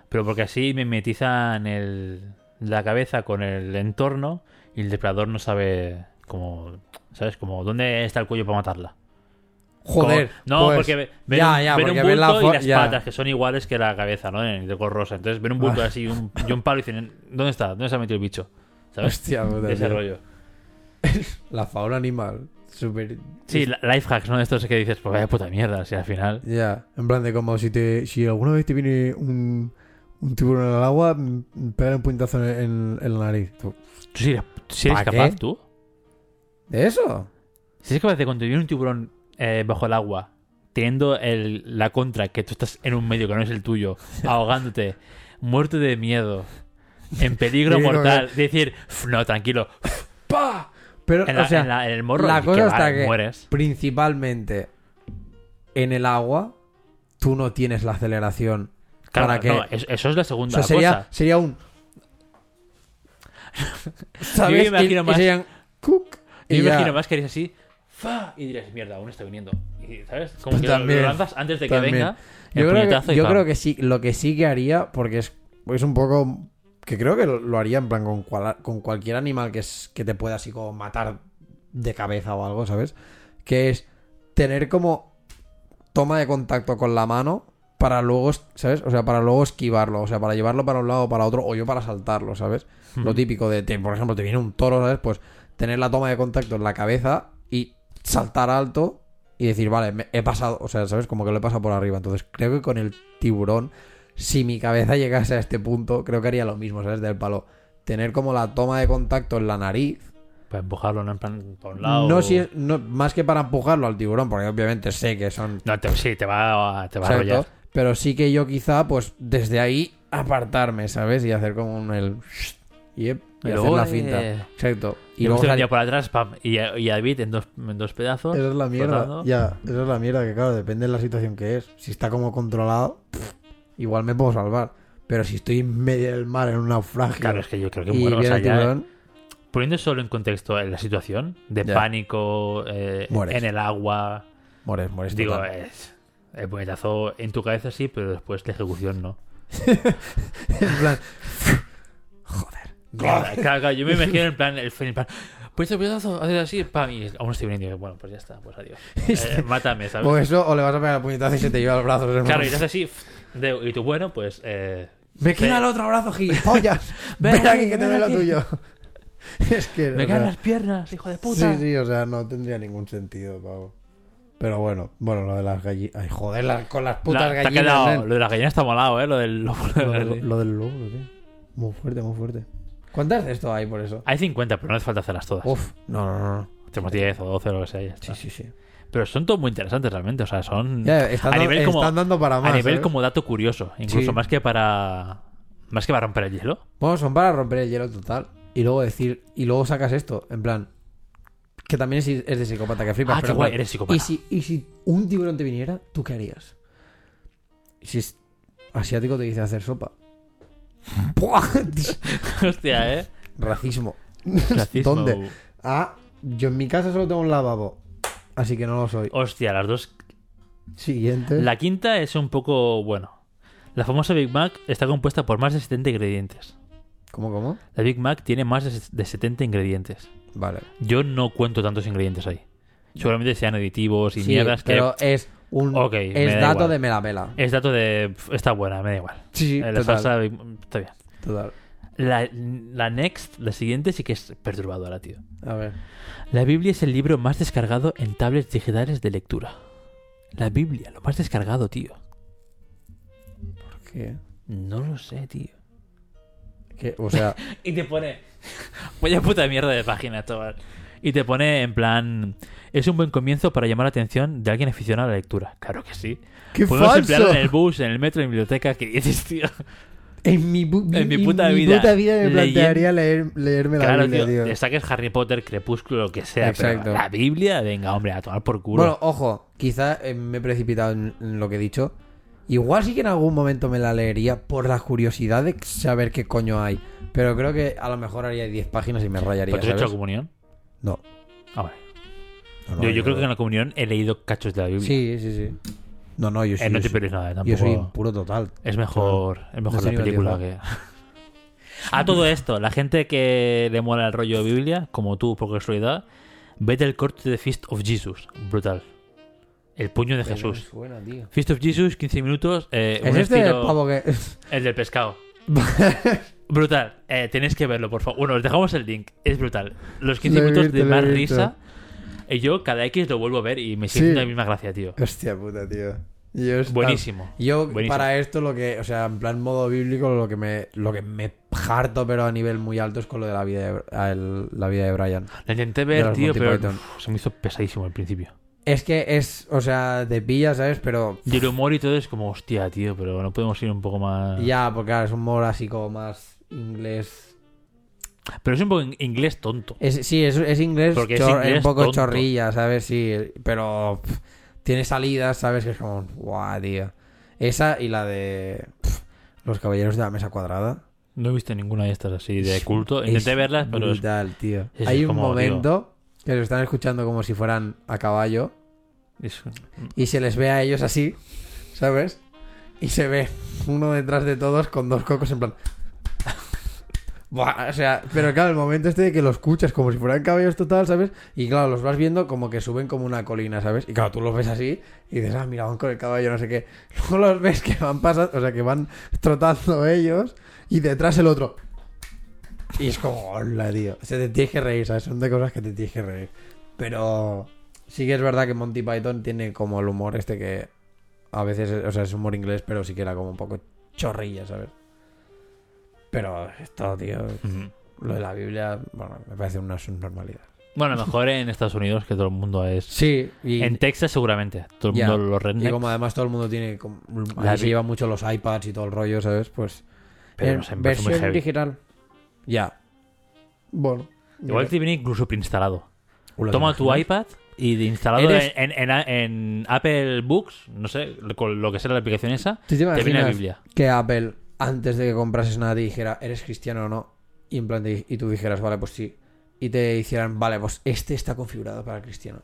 pero porque así mimetizan el, la cabeza con el entorno y el depredador no sabe cómo, ¿sabes? Como dónde está el cuello para matarla. Joder. Como- no, pues, porque ve- ven, ya, un, ya, ven porque un ven la bulto y las ya. patas que son iguales que la cabeza, ¿no? De color rosa. Entonces ven un bulto Ah. así un, y un palo y dicen, ¿dónde está? ¿Dónde se ha metido el bicho? ¿Sabes? Hostia, puta, ese tío. rollo. La fauna animal. Súper. Sí, life hacks, ¿no? De estos que dices, pues vaya puta mierda, si al final... Ya, en plan de como si te si alguna vez te viene un, un tiburón en el agua, mm, pegar un puñetazo en, en- en la nariz. Tú, ¿Tú sí eres, ¿Pa' capaz, qué? tú? ¿De eso? Si eres capaz de cuando viene un tiburón eh, bajo el agua, teniendo el, la contra, que tú estás en un medio que no es el tuyo, ahogándote, muerto de miedo, en peligro mortal, decir, "Uf, no, tranquilo, ¡Pah! Pero, en, la- o sea, en la- en el morro, la cosa que está que- mueres. principalmente en el agua, tú no tienes la aceleración. Claro, para que- no, eso es la O segunda sea, sería, cosa. sería un. ¿Sabes? Yo me imagino y, y más- serían. ¡cuc! Yo y me imagino más que eres así, ¡fa! y dirías, mierda, aún está viniendo. Y, ¿Sabes? Como que lo- También, lo lanzas antes de que también. venga. el Yo, creo que, yo pam. creo que sí, lo que sí que haría, porque es, es un poco. Que creo que lo, lo haría en plan con, cual- con cualquier animal que, es, que te pueda así como matar de cabeza o algo, ¿sabes? Que es tener como toma de contacto con la mano para luego, ¿sabes? O sea, para luego esquivarlo, o sea, para llevarlo para un lado o para otro, o yo para saltarlo, ¿sabes? Lo Ujú. típico de, te- por ejemplo, te viene un toro, ¿sabes? Pues tener la toma de contacto en la cabeza y saltar alto y decir, vale, me- he pasado, o sea, ¿sabes? Como que lo he pasado por arriba. Entonces, creo que con el tiburón, si mi cabeza llegase a este punto, creo que haría lo mismo, ¿sabes? Del palo. Tener como la toma de contacto en la nariz. Para empujarlo, ¿no? En plan, por un lado. No si es, no, más que para empujarlo al tiburón, porque obviamente sé que son No, te, sí, te va, a- te va a arrollar. Pero sí que yo quizá, pues, desde ahí apartarme, ¿sabes? Y hacer como un el... Y, y hacer la finta. eh, Exacto. Y Y luego por atrás, pam, y, a- y a David en dos, en dos pedazos. Esa es la mierda. flotando. Ya, esa es la mierda, que claro, depende de la situación que es. Si está como controlado, pff, igual me puedo salvar. Pero si estoy en medio del mar en un naufragio Claro, es que yo creo que muero. O sea, ya, tiburón, poniendo solo en contexto la situación de Ya. pánico eh, en el agua, mueres, mueres digo, total. es el puñetazo en tu cabeza sí, pero después la ejecución no. en plan... Joder. Claro, claro, yo me imagino en plan, el en plan, pues el puñetazo, haces así, pam, y aún estoy viniendo. Bueno, pues ya está, pues adiós. Eh, mátame, ¿sabes? O eso, o le vas a pegar el puñetazo y se te lleva el brazo. hermano. Claro, y haces así, de- y tú, bueno, pues. Eh, Me queda el otro brazo, gilipollas. Ven Ven aquí que te doy lo tuyo. es que... me sea, las piernas, hijo de puta. Sí, sí, o sea, no tendría ningún sentido, pavo. Pero bueno, bueno, lo de las gallinas. Ay, joder, las- con las putas La- gallinas. quedado- lo de la gallina está molado, ¿eh? Lo del lobo. Lo, de- lo del lobo, tío. Muy fuerte, muy fuerte. ¿Cuántas de esto hay por eso? Hay 50, pero no hace falta hacerlas todas. Uf, no, no, no. no. Tenemos 10 o 12 o lo que sea. ya está. Sí, sí, sí. Pero son todos muy interesantes realmente. O sea, son. Ya, están, a dando- nivel como, están dando para más. a nivel ¿sabes? como dato curioso. Incluso Sí. más que para. Más que para romper el hielo. Bueno, son para romper el hielo total. Y luego decir. Y luego sacas esto. En plan. Que también es, es de psicópata, que flipas. Ah, pero qué guay, eres psicópata. ¿y si, y si un tiburón te viniera, ¿tú qué harías? Si es asiático te dice hacer sopa. Hostia, ¿eh? Racismo. Racismo. ¿Dónde? Ah, yo en mi casa solo tengo un lavabo. Así que no lo soy. Hostia, las dos. Siguiente. La quinta es un poco. Bueno. La famosa Big Mac está compuesta por más de 70 ingredientes. ¿Cómo, cómo? La Big Mac tiene más de de 70 ingredientes. Vale. Yo no cuento tantos ingredientes ahí. Seguramente sean aditivos y Sí, mierdas que. pero es un. Ok, me es da dato igual. de me la pela. Es dato de. Está buena, me da igual. Sí, sí, Eh, La total, salsa está bien. total. La, la next, la siguiente sí que es perturbadora, tío. A ver. La Biblia es el libro más descargado en tablets digitales de lectura. La Biblia, lo más descargado, tío. ¿Qué? No lo sé, tío. ¿Qué? O sea, Y te pone. Vaya puta mierda de página, chaval. Y te pone en plan. Es un buen comienzo para llamar la atención de alguien aficionado a la lectura. Claro que sí. ¡qué Podemos falso! emplearlo en el bus, en el metro, en la biblioteca. ¿Qué dices, tío? En mi, bu- En mi en puta vida, puta vida me plantearía leer, leerme la Claro, Biblia, tío. tío. Te saques Harry Potter, Crepúsculo, lo que sea. Exacto. Pero la Biblia, venga, hombre, a tomar por culo. Bueno, ojo, quizá eh, me he precipitado en, en lo que he dicho. Igual sí que en algún momento me la leería por la curiosidad de saber qué coño hay. Pero creo que a lo mejor haría 10 páginas y me rayaría, ¿Pero tú has hecho comunión? No. Ah, vale. No, no, yo, yo creo que en la comunión he leído cachos de la Biblia. Sí, sí, sí. No, no, yo sí. Eh, no yo te pierdes nada, eh, Yo tampoco. soy impuro total. Es mejor, es mejor No la película que. A todo esto, la gente que le mola el rollo de Biblia, como tú por casualidad, vete el corte de Feast of Jesus. Brutal. El puño de Pero Jesús. suena. Feast of Jesus, 15 minutos. eh, ¿Es un este estilo- el pavo que.? El del pescado. Brutal. Eh, tenéis que verlo, por favor. Bueno, os dejamos el link. Es brutal. Los 15 Lo he minutos visto, de más risa. Y yo cada X lo vuelvo a ver y me sigue Sí. la misma gracia, tío. Hostia puta, tío. Yo Buenísimo. Yo Buenísimo. para esto lo que, o sea, en plan modo bíblico, lo que me, lo que me harto pero a nivel muy alto es con lo de la vida de, el- la vida de Brian. La intenté ver, tío, Monty pero Python. se me hizo pesadísimo al principio. Es que es, o sea, te pilla, ¿sabes? Pero Y el humor y todo es como, hostia, tío, pero no podemos ir un poco más. ya, porque claro, es un humor así como más inglés. Pero es un poco in- inglés tonto. Es, sí, es, es inglés, Porque es inglés un poco tonto. chorrilla, ¿sabes? Sí, pero pff, tiene salidas, ¿sabes? Que es como, guau, tío. Esa y la de pff, Los Caballeros de la Mesa Cuadrada. No he visto ninguna de estas así de culto. Intenté es verlas, pero es- brutal, tío. es Hay un como, momento que lo están escuchando como si fueran a caballo es- y se les ve a ellos así, ¿sabes? Y se ve uno detrás de todos con dos cocos en plan. Buah, o sea, pero claro, el momento este de que lo escuchas como si fueran caballos total, ¿sabes? Y claro, los vas viendo como que suben como una colina, ¿sabes? Y claro, tú los ves así y dices, ah, mira, van con el caballo, no sé qué. Luego los ves que van pasando, o sea, que van trotando ellos y detrás el otro. Y es como, hola, tío. O sea, te tienes que reír, ¿sabes? Son de cosas que te tienes que reír. Pero sí que es verdad que Monty Python tiene como el humor este que a veces, o sea, es humor inglés, pero sí que era como un poco chorrilla, ¿sabes? Pero esto, tío, lo de la Biblia, bueno, me parece una subnormalidad. Bueno, a lo mejor en Estados Unidos, que todo el mundo es. Sí, y, En Texas, seguramente. Todo el Ya. mundo los y rednecks. como además todo el mundo tiene, como- La se llevan mucho los iPads y todo el rollo, ¿sabes? Pues Pero en no sé, me parece muy versión heavy. digital. Ya. Bueno. Igual te viene incluso preinstalado. Toma ¿te tu iPad y de instalado Eres- en, en- Apple Books, no sé, con lo que sea la aplicación esa, ¿Tú te te viene la Biblia. que Apple, antes de que comprases nada, te dijera, ¿eres cristiano o no? Y en plan, te- y tú dijeras, vale, pues sí. Y te hicieran, vale, pues este está configurado para cristiano.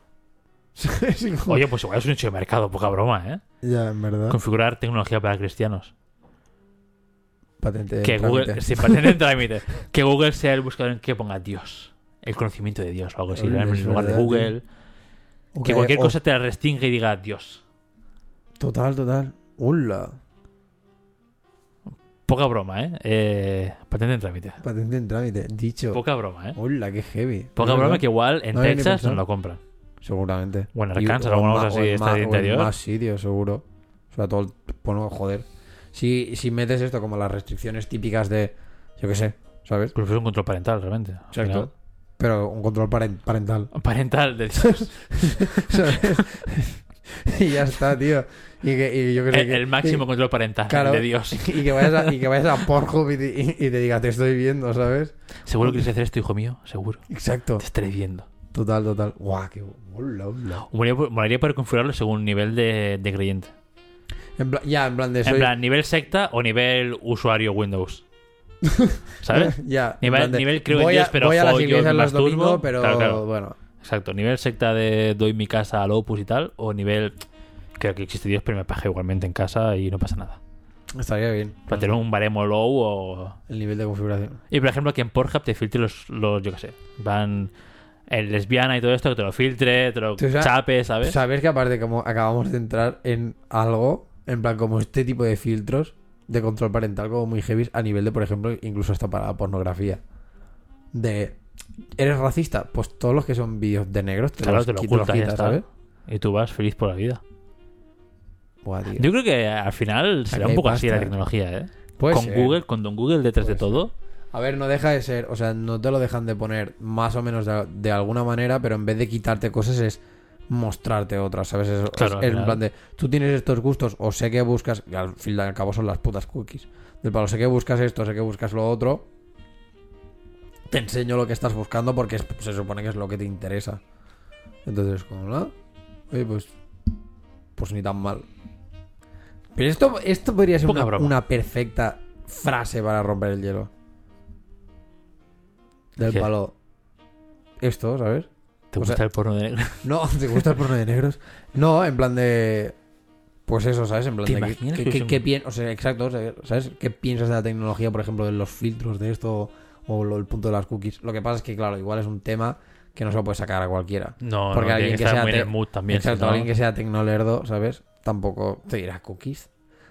Oye, pues igual es un hecho de mercado, poca broma, ¿eh? ya, en verdad. Configurar tecnología para cristianos. Patente. que en Google, trámite. sí, patente en trámite. Que Google sea el buscador en que ponga Dios. El conocimiento de Dios o algo así. En lugar de Google. Que cualquier o- cosa te la restringe y diga Dios. Total, total. Hola. Poca broma, ¿eh? eh patente en trámite. Patente en trámite. Dicho. Poca broma, ¿eh? Hola, qué heavy. Poca broma que igual en No Texas no lo compran. Seguramente. O en Y- Arkansas, alguna cosa así ma- de o en interior. más sitios, seguro. O sea, todo el... Bueno, joder. Si, si metes esto como las restricciones típicas de... Yo qué sé, ¿sabes? Incluso es un control parental, realmente. Al Exacto. Pero un control paren- parental. Parental de ¿sabes? y ya está, tío. Y, que, y yo el, que- el máximo control parental Claro. de Dios. Y, que vayas a, y que vayas a Pornhub y te, y- y te diga, te estoy viendo, ¿sabes? Seguro que quieres hacer esto, hijo mío. Seguro. Exacto. Te estaré viendo. Total, total. Guau, qué... Hola, hola. Molaría, poder configurarlo según nivel de, de creyente. En plan, ya, en plan de... En soy- plan, nivel secta o nivel usuario Windows. ¿Sabes? ya. en Nivel- nivel creo en Dios, pero voy a las follo, iglesias me los domingos, masturbo. pero Claro, claro. bueno. Exacto. Nivel secta de doy mi casa al Opus y tal. O nivel. Creo que existe Dios, pero me paje igualmente en casa y no pasa nada. Estaría bien. Para tener un baremo low o. El nivel de configuración. Y por ejemplo, que en Pornhub te filtre los, los yo qué sé. Van. El lesbiana y todo esto, que te lo filtre, te lo chape, ¿sabes? Sabes que aparte como acabamos de entrar en algo, en plan como este tipo de filtros de control parental como muy heavy a nivel de, por ejemplo, incluso hasta para la pornografía. De ¿Eres racista? Pues todos los que son vídeos de negros te Claro, los, te lo qui- te los oculta y ya quitas, está. ¿sabes? Y tú vas feliz por la vida. Buah. Yo creo que al final será Aquí un poco así la tecnología, ¿eh? Puede con ser. Google, con Don Google detrás de todo. A ver, no deja de ser, o sea, no te lo dejan de poner más o menos de, de alguna manera, pero en vez de quitarte cosas es mostrarte otras, ¿sabes? Es, Claro, es- es en plan de, tú tienes estos gustos o sé que buscas, y al fin y al cabo son las putas cookies. Del palo, sé que buscas esto, sé que buscas lo otro, te enseño lo que estás buscando porque es- se supone que es lo que te interesa. Entonces, como, ¿no? Oye, pues, pues ni tan mal. Pero esto, esto podría ser una, una perfecta frase para romper el hielo. Del ¿Qué? palo. Esto, ¿sabes? ¿Te O gusta sea- el porno de negro? No, ¿te gusta el porno de negros? No, en plan de. Pues eso, ¿sabes? En plan ¿Te de. imaginas ¿qué, que pien- o sea, exacto, o sea, ¿sabes? ¿Qué piensas de la tecnología, por ejemplo, de los filtros de esto o lo- el punto de las cookies? Lo que pasa es que, claro, igual es un tema que no se lo puede sacar a cualquiera. No, Porque no, alguien que, sea muy en te- el mood también. si exacto, no- alguien que sea tecnolerdo, ¿sabes? Tampoco te dirá cookies.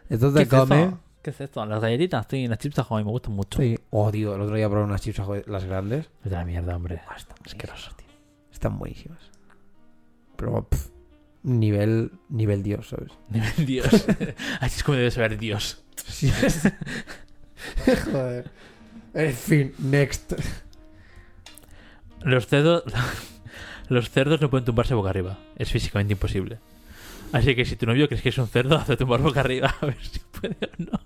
Esto ¿Qué te es come. esto? ¿Qué es esto? Las galletitas, sí, las chips a mí me gustan mucho. Sí. Oh, tío, el otro día probé unas chips ajo- las grandes. Es de la mierda, hombre. Ah, están Asqueroso. buenísimas, tío. Están buenísimas. Pero, pff, nivel, nivel Dios, ¿sabes? Nivel Dios. Así es como debe ser Dios. Sí. Joder. En fin, next. Los cerdos. Los cerdos no pueden tumbarse boca arriba. Es físicamente imposible. Así que si tu novio crees que es un cerdo, hace tumbar boca arriba a ver si puede o no.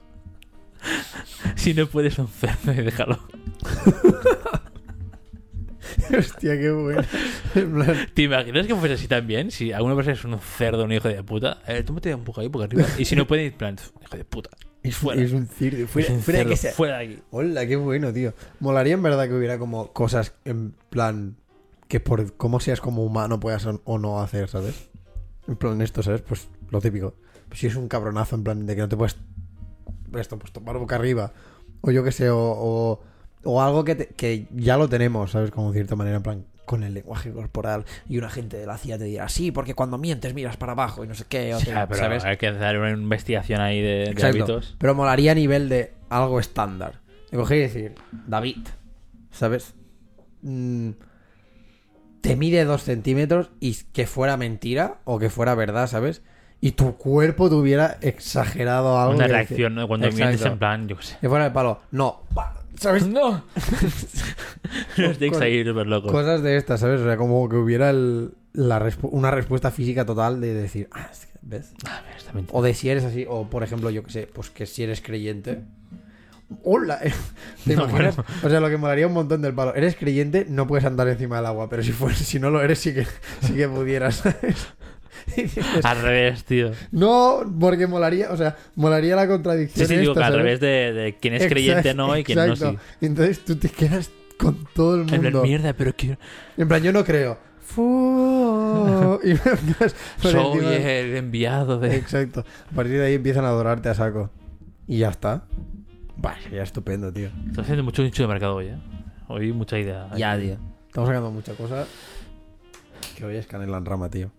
Si no puedes, un cerdo y déjalo. Hostia, qué bueno. ¿Te imaginas que fuese así también? Si alguna persona es un cerdo, un hijo de puta, eh, tú me un poco ahí, boca arriba. Y si no puede, plan, hijo de puta. Es, Fuera. es un circo. Fuera, un fuera cerdo, que sea. fuera de aquí. Hola, qué bueno, tío. Molaría en verdad que hubiera como cosas en plan que por cómo seas como humano puedas o no hacer, ¿sabes? En plan esto, ¿sabes? Pues lo típico. Pues si es un cabronazo en plan de que no te puedes esto, pues tomar boca arriba. O yo qué sé, o, o, o algo que, te- que ya lo tenemos, ¿sabes? Como de cierta manera, en plan, con el lenguaje corporal. Y una gente de la CIA te dirá, sí, porque cuando mientes miras para abajo y no sé qué, o sea, sea, pero ¿sabes? hay que hacer una investigación ahí de, de hábitos. Pero molaría a nivel de algo estándar. De coger y decir, David, ¿sabes? Mm, te mide dos centímetros y que fuera mentira o que fuera verdad, ¿sabes? Y tu cuerpo tuviera exagerado algo. Una reacción, ¿no? Cuando Exacto. mientes en plan, yo qué sé. Que fuera el palo. No. ¿Sabes? ¡No! Los tics ahí súper locos. Cosas de estas, ¿sabes? O sea, como que hubiera el- la una respuesta física total de decir, ah, es que, ¿ves? O de si eres así, o por ejemplo, yo que sé, pues que si eres creyente. Hola, ¿te No, imaginas? bueno. O sea, lo que molaría un montón del palo. Eres creyente, no puedes andar encima del agua, pero si fueres, si no lo eres, sí que, sí que pudieras. ¿sabes? Dices, Al revés, tío. no, porque molaría, o sea, molaría la Sí, contradicción. sí, digo que al ¿sabes? revés de, de quién es Exacto, creyente no y quién no sí. Entonces tú te quedas con todo el En plan, mundo. mierda, pero quiero... En plan, yo no creo. Fu- y Soy el enviado de... Exacto. A partir de ahí empiezan a adorarte a saco. Y ya está. Vaya, ya estupendo, tío. Estás haciendo mucho nicho de mercado hoy, ¿eh? Hoy mucha idea. Estamos sacando muchas cosas. Que hoy es canela en rama, tío.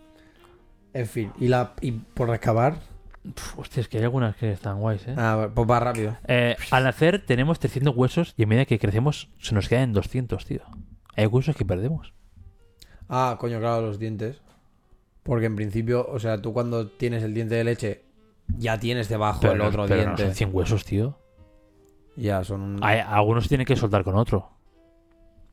En fin, y la y por acabar. Hostia, es que hay algunas que están guays, ¿eh? Ah, pues va rápido. Eh, Al nacer tenemos 300 huesos y a medida que crecemos se nos quedan 200, tío. Hay huesos que perdemos. Ah, coño, claro, los dientes. Porque en principio, o sea, tú cuando tienes el diente de leche, ya tienes debajo el no- otro pero no diente. son 100 huesos, tío. Ya, son un... Hay- algunos tienen que soltar con otro.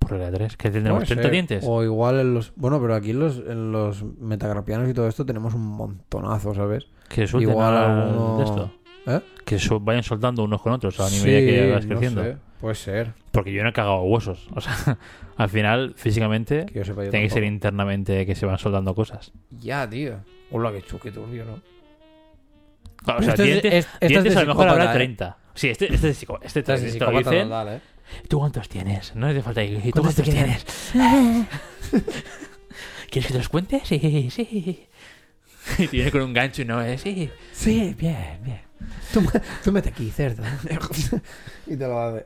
Por regla 3. ¿Que tendremos 30 ser. dientes? O igual en los. Bueno, pero aquí en los, en los metagrapianos y todo esto tenemos un montonazo, ¿sabes? Que suelten igual al- alguno- de esto. ¿Eh? Que vayan soltando unos con otros a la medida que vas no creciendo. sé, Puede ser. Porque yo no he cagado huesos. O sea, al final, físicamente, Que yo sepa yo tiene que ser internamente que se van soldando cosas. Ya, tío. Hola, qué chuque turbio, ¿no? Claro, o sea, Esto es- dientes, es- esto es dientes de a lo mejor habrá psicópata, ¿eh? 30. Sí, este, este es. Este, Estás de te ¿Tú cuántos tienes? No hace falta. ¿Y tú ¿Cuántos tienes? ¿Quieres que te los cuente? Sí, sí. Y tiene con un gancho y no es. Sí. Sí, bien, bien. Tú, me- tú mete aquí, cerdo. y te lo hace.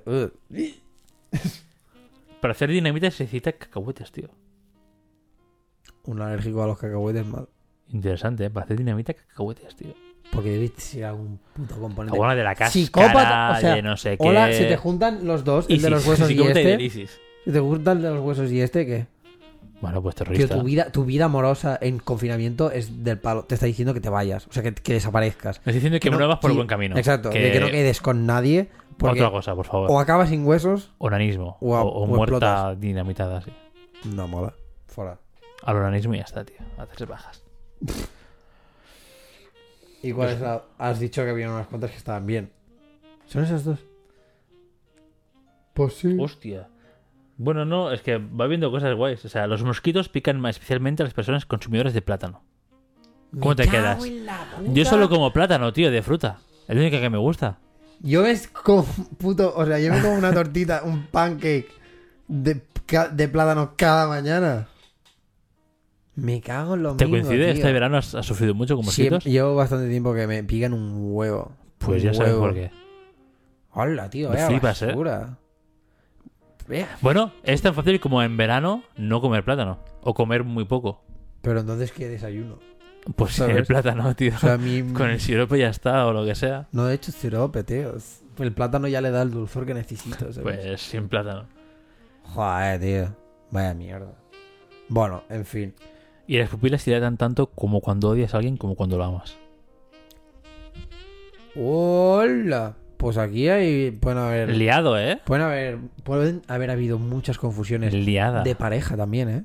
Para hacer dinamita se necesita cacahuetes, tío. Un alérgico a los cacahuetes mal. Interesante, ¿eh? Para hacer dinamita, cacahuetes, tío. Porque debiste ser algún puto componente. Alguna de la cáscara, Psicópata, o sea, de no sé qué. Hola, se te juntan los dos, el de los huesos y este. ISIS. Si te juntan el de los huesos y este, ¿qué? Bueno, pues Tío, terrorista. tu vida, tu vida amorosa en confinamiento es del palo. Te está diciendo que te vayas. O sea, que, que desaparezcas. Me está diciendo que, no- muevas por sí, el buen camino. Exacto. De que no quedes con nadie. Porque Otra cosa, por favor. o acabas sin huesos. Onanismo. o O, a- o o muerta explotas. dinamitada, sí. No mola. Fuera. Al onanismo y ya está, tío. Hacerse bajas. ¿Y cuál es la.? Has dicho que había unas cuantas que estaban bien. ¿Son esas dos? Pues sí. Hostia. Bueno, no, es que va viendo cosas guays. O sea, los mosquitos pican más especialmente a las personas consumidoras de plátano. ¿Cómo te quedas? Yo solo como plátano, tío, de fruta. Es lo único que me gusta. Yo es como puto. O sea, yo me como una tortita, un pancake de, de plátano cada mañana. Me cago en lo ¿Te coincide? tío. Este verano has, has sufrido mucho con mosquitos. Siempre- llevo bastante tiempo que me pican un huevo. Pues Un ya sabes huevo. por qué. Hola, tío, Me vaya flipas, ¿eh? basura. Vea. Bueno, es tan fácil como en verano no comer plátano. O comer muy poco. Pero entonces, ¿qué desayuno? Pues ¿Sabes? el plátano, tío. O sea, a mí. Con el sirope ya está, o lo que sea. No he hecho sirope, tío. El plátano ya le da el dulzor que necesito. ¿sabes? Pues sin plátano. Joder, tío. Vaya mierda. Bueno, en fin. Y las pupilas se dilatan tanto como cuando odias a alguien como cuando lo amas. Hola. Pues aquí hay. Pueden haber. Liado, ¿eh? Pueden haber. Pueden haber habido muchas confusiones Liada. de pareja también, ¿eh?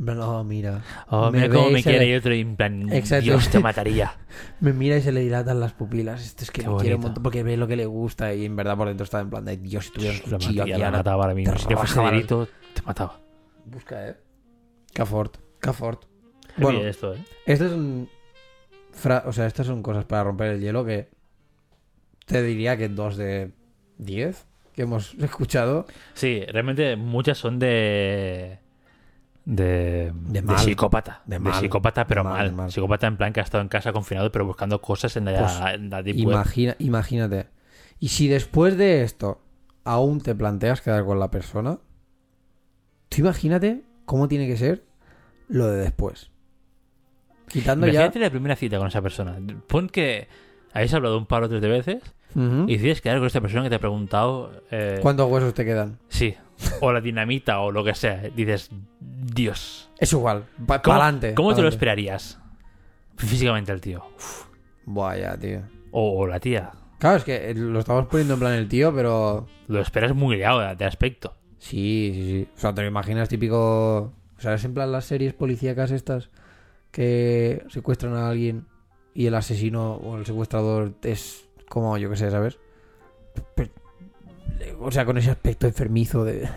En plan, oh, mira. Oh, me mira cómo me quiere le- y otro en plan, Exacto. Dios te mataría. Me mira y se le dilatan las pupilas. Esto es que me quiere un montón porque ve lo que le gusta y en verdad por dentro está en plan de Dios, si tuviera un cuchillo aquí ahora. mataba ahora mismo. te Si no fuese delito, te mataba. Busca, ¿eh? Cafort. Cafort. Bueno, esto, ¿eh? Esto es un. fra- O sea, estas son cosas para romper el hielo que. Te diría que dos de 10 que hemos escuchado. Sí, realmente muchas son de. De, De mal. psicópata. De De, mal. psicópata, pero De mal, de. Psicópata en plan que ha estado en casa confinado, pero buscando cosas en la, Pues, en la deep web. Imagina, imagínate. Y si después de esto aún te planteas quedar con la persona, tú imagínate cómo tiene que ser lo de después. Quitando ya. Imagínate la primera cita con esa persona. Pon que habéis hablado un par o tres de veces Ujú. y decides quedar con esta persona que te ha preguntado. eh, ¿Cuántos huesos te quedan? Sí. O la dinamita o lo que sea. Dices, Dios. Es igual. Para ¿Cómo, adelante. ¿cómo te lo esperarías? Físicamente el tío. Vaya, tío. O, o la tía. Claro, es que lo estamos poniendo en plan el tío, pero. Lo esperas muy liado de, de aspecto. Sí, sí, sí. O sea, te lo imaginas típico. O sea, es en plan las series policíacas estas que secuestran a alguien y el asesino o el secuestrador es como, yo qué sé, ¿sabes? O sea, con ese aspecto enfermizo de,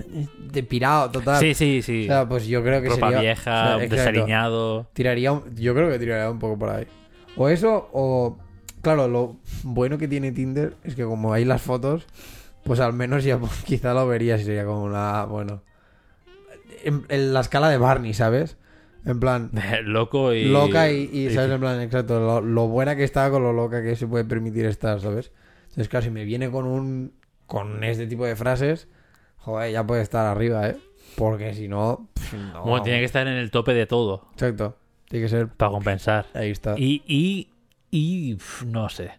de pirado total. Sí, sí, sí. O sea, pues yo creo que Ropa sería. vieja, o sea, exacto. desaliñado. Tiraría, un- yo creo que tiraría un poco por ahí. O eso, o. Claro, lo bueno que tiene Tinder es que como hay las fotos, pues al menos ya pues, quizá lo verías y sería como una. Bueno. En, en la escala de Barney, ¿sabes? En plan. Loco y. Loca y, y, ¿sabes? En plan, exacto. Lo, lo buena que está con lo loca que se puede permitir estar, ¿sabes? Entonces, claro, si me viene con un. Con este tipo de frases, joder, ya puede estar arriba, ¿eh? Porque si no. pff, no. Bueno, tiene que estar en el tope de todo. Exacto. Tiene que ser. Para compensar. Ahí está. Y. y, y no sé.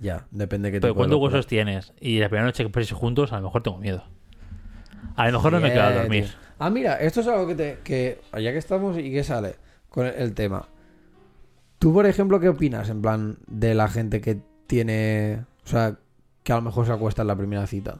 Ya, depende de qué Pero ¿cuántos huesos tienes? Y la primera noche que paséis juntos, a lo mejor tengo miedo. A lo mejor no me quedo a Bien, dormir. tío. Ah, mira, esto es algo que te. que ya que estamos y que sale con el, el tema. Tú, por ejemplo, ¿qué opinas en plan de la gente que tiene. O sea, que a lo mejor se acuesta en la primera cita?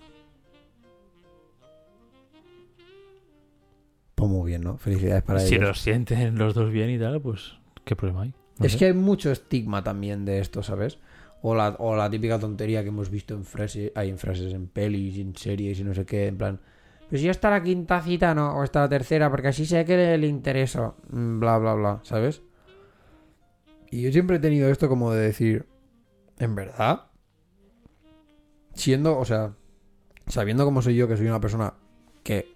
bien, ¿no? Felicidades para si ellos. lo sienten los dos bien y tal, pues qué problema hay. No Es sé. que hay mucho estigma también de esto, ¿sabes? O la, o la típica tontería que hemos visto en frases, hay en frases, en pelis, en series y no sé qué, en plan, pues si está la quinta cita, no, o está la tercera, porque así sé que le intereso, mm, bla, bla, bla, ¿sabes? Y yo siempre he tenido esto como de decir, ¿en verdad? Siendo, o sea, sabiendo cómo soy yo, que soy una persona que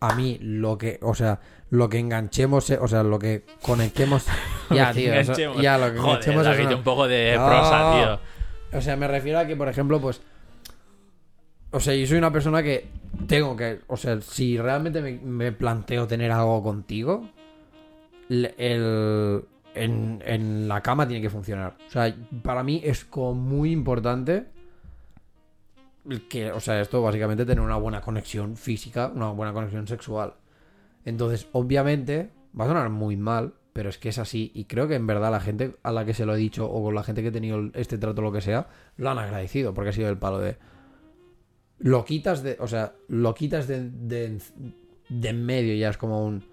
a mí lo que, o sea, lo que enganchemos, eh, o sea, lo que conectemos, ya, tío, eso- ya, lo que Joder, enganchemos David, una- un poco de prosa, tío. o sea, me refiero a que, por ejemplo, pues. O sea, yo soy una persona que tengo que. O sea, si realmente me, planteo tener algo contigo, el. En, en la cama tiene que funcionar. O sea, para mí es como muy importante que, o sea, esto básicamente tener una buena conexión física, una buena conexión sexual. Entonces, obviamente, va a sonar muy mal, pero es que es así. Y creo que en verdad la gente a la que se lo he dicho, o con la gente que he tenido este trato, lo que sea, lo han agradecido, porque ha sido el palo de. Lo quitas de. O sea, lo quitas de, de, de en medio, ya es como un.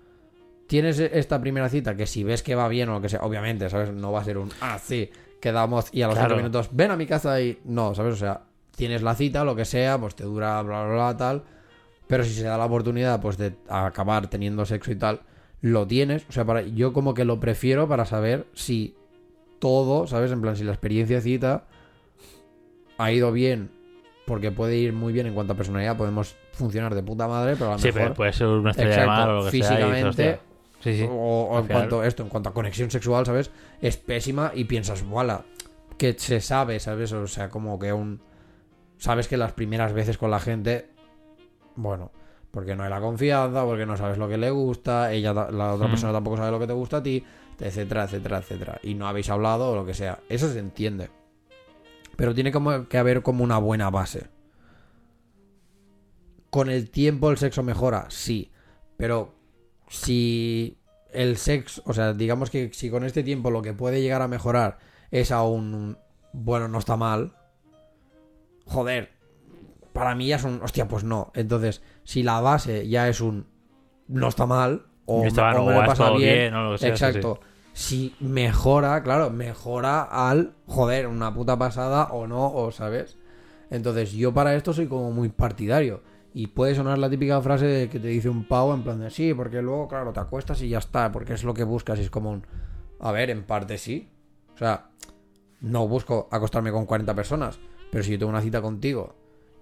Tienes esta primera cita que si ves que va bien o lo que sea, obviamente, ¿sabes? No va a ser un. Ah, sí, quedamos y a los Claro. cinco minutos, ven a mi casa y. No, ¿sabes? O sea, tienes la cita, lo que sea, pues te dura bla, bla, bla, tal. Pero si se da la oportunidad, pues de acabar teniendo sexo y tal, lo tienes. O sea, para, yo como que lo prefiero para saber si todo, ¿sabes? En plan, si la experiencia cita ha ido bien, porque puede ir muy bien en cuanto a personalidad, podemos funcionar de puta madre, pero a lo Sí, mejor. puede ser una estrella de Exacto, mar o lo que sea. físicamente, Sí, sí. o, o en cuanto a esto, en cuanto a conexión sexual, ¿sabes? Es pésima y piensas, voilà, que se sabe, ¿sabes? O sea, como que un. Sabes que las primeras veces con la gente, bueno, porque no hay la confianza, porque no sabes lo que le gusta, ella, la otra Mm. persona tampoco sabe lo que te gusta a ti, etcétera, etcétera, etcétera. Y no habéis hablado o lo que sea. Eso se entiende. Pero tiene como que haber como una buena base. Con el tiempo el sexo mejora, sí. Pero si el sexo, o sea, digamos que si con este tiempo lo que puede llegar a mejorar es aún, un, bueno, no está mal, joder, para mí ya es un, hostia, pues no. Entonces, si la base ya es un, no está mal, o, está o me o lo estado bien, lo sí, exacto. Si mejora, claro, mejora al, joder, una puta pasada o no, o sabes. Entonces, yo para esto soy como muy partidario. Y puede sonar la típica frase de que te dice un pavo en plan de sí, porque luego, claro, te acuestas y ya está, porque es lo que buscas y es como un... A ver, en parte sí. O sea, no busco acostarme con 40 personas, pero si yo tengo una cita contigo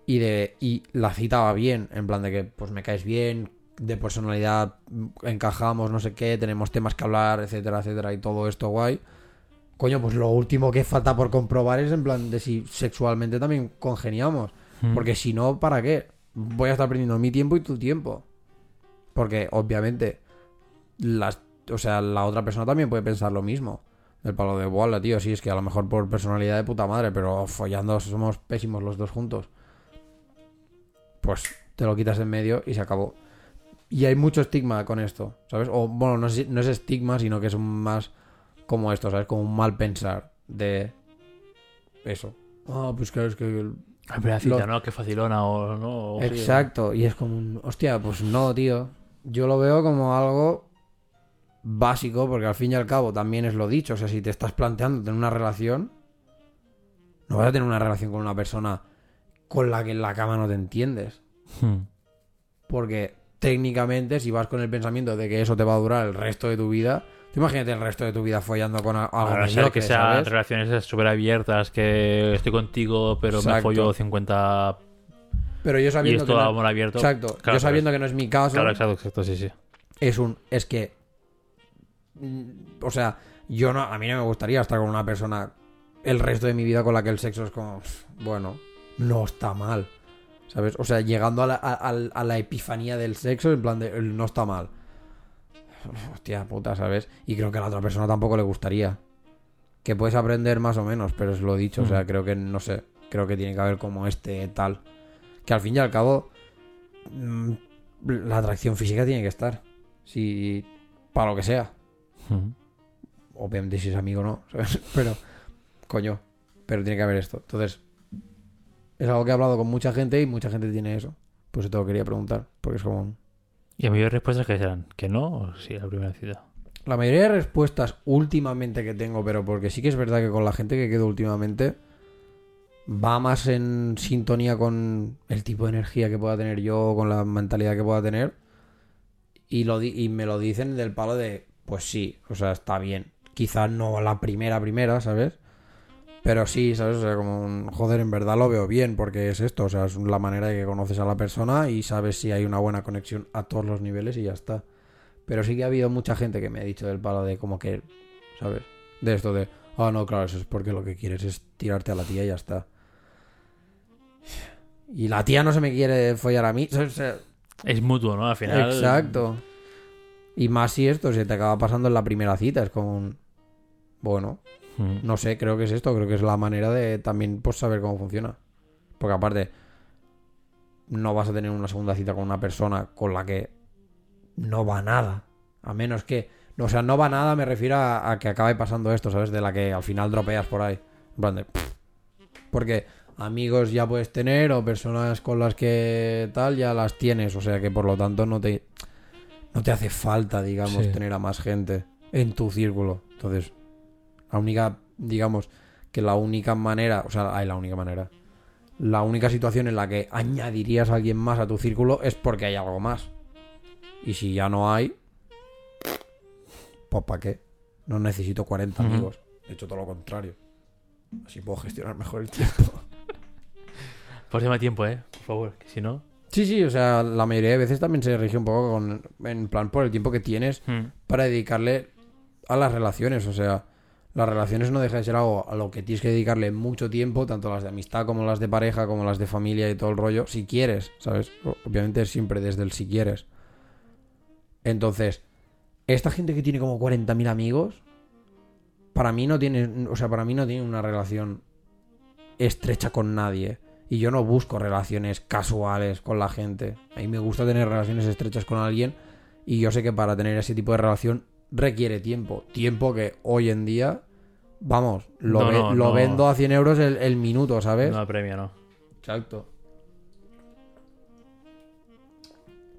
y de y la cita va bien, en plan de que pues me caes bien, de personalidad encajamos, no sé qué, tenemos temas que hablar, etcétera, etcétera, y todo esto guay. Coño, pues lo último que falta por comprobar es en plan de si sexualmente también congeniamos. Mm. Porque si no, ¿para qué? Voy a estar perdiendo mi tiempo y tu tiempo. Porque obviamente, las, o sea, la otra persona también puede pensar lo mismo. El palo de bola, tío, sí, es que a lo mejor por personalidad de puta madre, pero follando somos pésimos los dos juntos. Pues te lo quitas en medio y se acabó. Y hay mucho estigma con esto, ¿sabes? O bueno, no es, no es estigma, sino que es un más como esto, ¿sabes? Como un mal pensar de eso. Ah, pues claro, es que el- La primera cita, Lo- ¿no? Que facilona o no. o sí, Exacto, y es como un... Hostia, pues no, tío. Yo lo veo como algo básico, porque al fin y al cabo también es lo dicho. O sea, si te estás planteando tener una relación, no vas a tener una relación con una persona con la que en la cama no te entiendes. Hmm. Porque técnicamente, si vas con el pensamiento de que eso te va a durar el resto de tu vida, tú imagínate el resto de tu vida follando con algo A mediocre, que sean ¿sabes? relaciones súper abiertas, que estoy contigo, pero me follo 50 Pero yo y sabiendo esto que no... amor abierto. Exacto, Claro, yo sabiendo que no es mi caso, Claro, exacto, exacto, sí, sí. es un es que mm, o sea yo no a mí no me gustaría estar con una persona el resto de mi vida con la que el sexo es como bueno no está mal sabes o sea llegando a la, a, la epifanía del sexo en plan de no está mal hostia puta sabes y creo que a la otra persona tampoco le gustaría. Que puedes aprender más o menos pero es lo dicho o sea Mm. creo que no sé creo que tiene que haber como este tal. Que al fin y al cabo mm, la atracción física tiene que estar. Si para lo que sea. Hmm. obviamente si es amigo no ¿sabes? pero coño pero tiene que haber esto. Entonces es algo que he hablado con mucha gente y mucha gente tiene eso pues te lo quería preguntar porque es como ¿Y a mayoría de respuestas que serán? ¿Que no o sí, la primera cita? La mayoría de respuestas últimamente que tengo, pero porque sí que es verdad que con la gente que quedo últimamente va más en sintonía con el tipo de energía que pueda tener yo, con la mentalidad que pueda tener. Y, lo di- y me lo dicen del palo de, pues sí, o sea, está bien. Quizás no la primera, primera, ¿sabes? Pero sí, ¿sabes? O sea, como un, joder, en verdad lo veo bien, porque es esto, o sea, es la manera de que conoces a la persona y sabes si hay una buena conexión a todos los niveles y ya está. Pero sí que ha habido mucha gente que me ha dicho del palo de como que, ¿sabes? De esto de, ah, no, claro, eso es porque lo que quieres es tirarte a la tía y ya está. Y la tía no se me quiere follar a mí. ¿sabes? O sea, Es mutuo, ¿no? Al final. Exacto. Y más si esto se te acaba pasando en la primera cita, es como un... Bueno, Mm. no sé, creo que es esto, creo que es la manera de también pues saber cómo funciona. Porque aparte, no vas a tener una segunda cita con una persona con la que no va nada. A menos que... O sea, no va nada, me refiero a, a que acabe pasando esto, ¿sabes? De la que al final dropeas por ahí. En plan de... Porque amigos ya puedes tener o personas con las que tal ya las tienes. O sea que por lo tanto no te... No te hace falta, digamos, Sí. tener a más gente en tu círculo. Entonces, la única, digamos, que la única manera, o sea, hay la única manera. La única situación en la que añadirías a alguien más a tu círculo es porque hay algo más. Y si ya no hay, pues ¿para qué? No necesito 40 Ujú. amigos. De hecho, todo lo contrario. Así puedo gestionar mejor el tiempo. Por tema de tiempo, ¿eh? Por favor, que si no. Sí, sí, o sea, la mayoría de veces también se rige un poco con, en plan por el tiempo que tienes Mm. para dedicarle a las relaciones. O sea, las relaciones no deja de ser algo a lo que tienes que dedicarle mucho tiempo, tanto las de amistad como las de pareja, como las de familia y todo el rollo, si quieres, ¿sabes? Obviamente siempre desde el si quieres. Entonces, esta gente que tiene como 40.000 amigos, para mí no tiene, o sea, para mí no tiene una relación estrecha con nadie. Y yo no busco relaciones casuales con la gente. A mí me gusta tener relaciones estrechas con alguien. Y yo sé que para tener ese tipo de relación requiere tiempo. Tiempo que hoy en día, vamos, lo, No, ve- no, lo no. vendo a 100 euros el, el minuto, ¿sabes? No apremia, ¿no? Exacto.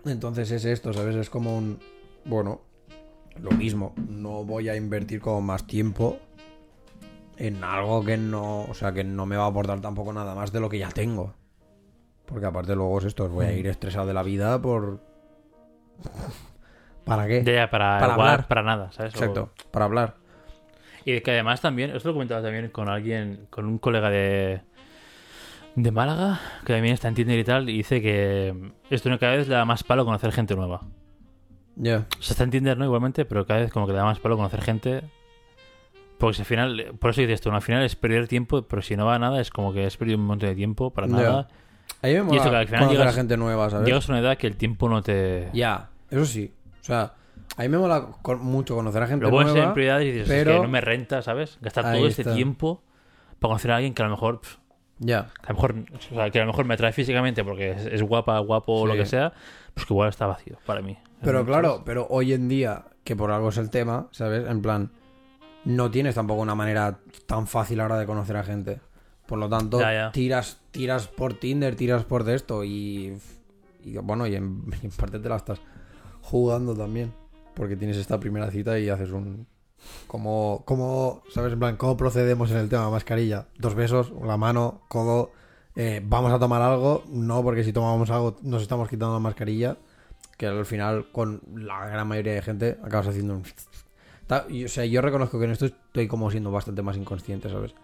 Entonces es esto, ¿sabes? Es como un... Bueno, lo mismo. No voy a invertir como más tiempo en algo que no... O sea, que no me va a aportar tampoco nada más de lo que ya tengo. Porque aparte luego es esto, voy a ir estresado de la vida por... ¿Para qué? Ya, ya, para, Para igual, hablar. para nada, ¿sabes? O- Exacto, para hablar. Y que además también, esto lo comentaba también con alguien, con un colega de, de Málaga, que también está en Tinder y tal, y dice que esto no cada vez le da más palo conocer gente nueva. Ya. O sea, está en Tinder, ¿no? Igualmente, pero cada vez como que le da más palo conocer gente. Porque si al final, por eso dices esto, ¿no? al final es perder tiempo, pero si no va a nada, es como que has perdido un montón de tiempo para nada. A mí me mola eso que al final conocer a llegas- gente nueva, ¿sabes? Llegas a una edad que el tiempo no te... Ya, eso sí. O sea, a mí me mola mucho conocer a gente Lo ser en prioridades y dices, pero- es que no me renta, ¿sabes? Gastar Ahí todo este está. tiempo para conocer a alguien que a lo mejor... pff, Ya. que a lo mejor, o sea, que a lo mejor me atrae físicamente porque es, es guapa, guapo o lo que sea, pues que igual está vacío para mí. Pero ¿Sabes? claro, pero hoy en día, que por algo es el tema, ¿sabes? En plan, no tienes tampoco una manera tan fácil ahora de conocer a gente. Por lo tanto, Ya, ya. tiras tiras por Tinder, tiras por de esto y, y bueno, y en, y en parte te la estás jugando también. Porque tienes esta primera cita y haces un... Como, como, ¿sabes? En plan, ¿cómo procedemos en el tema mascarilla? Dos besos, la mano, codo, eh, vamos a tomar algo. No, porque si tomamos algo nos estamos quitando la mascarilla. Que al final, con la gran mayoría de gente, acabas haciendo un... O sea, yo reconozco que en esto estoy como siendo bastante más inconsciente, ¿sabes?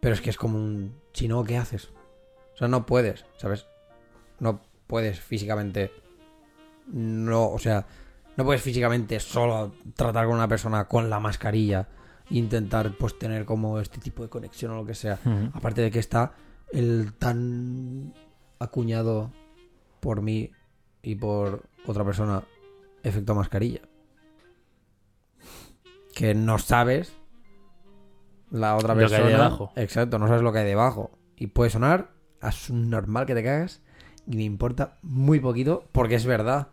Pero es que es como un... Si no, ¿qué haces? O sea, no puedes, ¿sabes? No puedes físicamente... No, o sea, no puedes físicamente solo tratar con una persona con la mascarilla e intentar pues tener como este tipo de conexión o lo que sea. Aparte de que está el tan acuñado por mí y por otra persona efecto mascarilla. Que no sabes la otra Lo que hay persona. debajo. Exacto, no sabes lo que hay debajo. Y puede sonar a normal que te cagas y me importa muy poquito porque es verdad.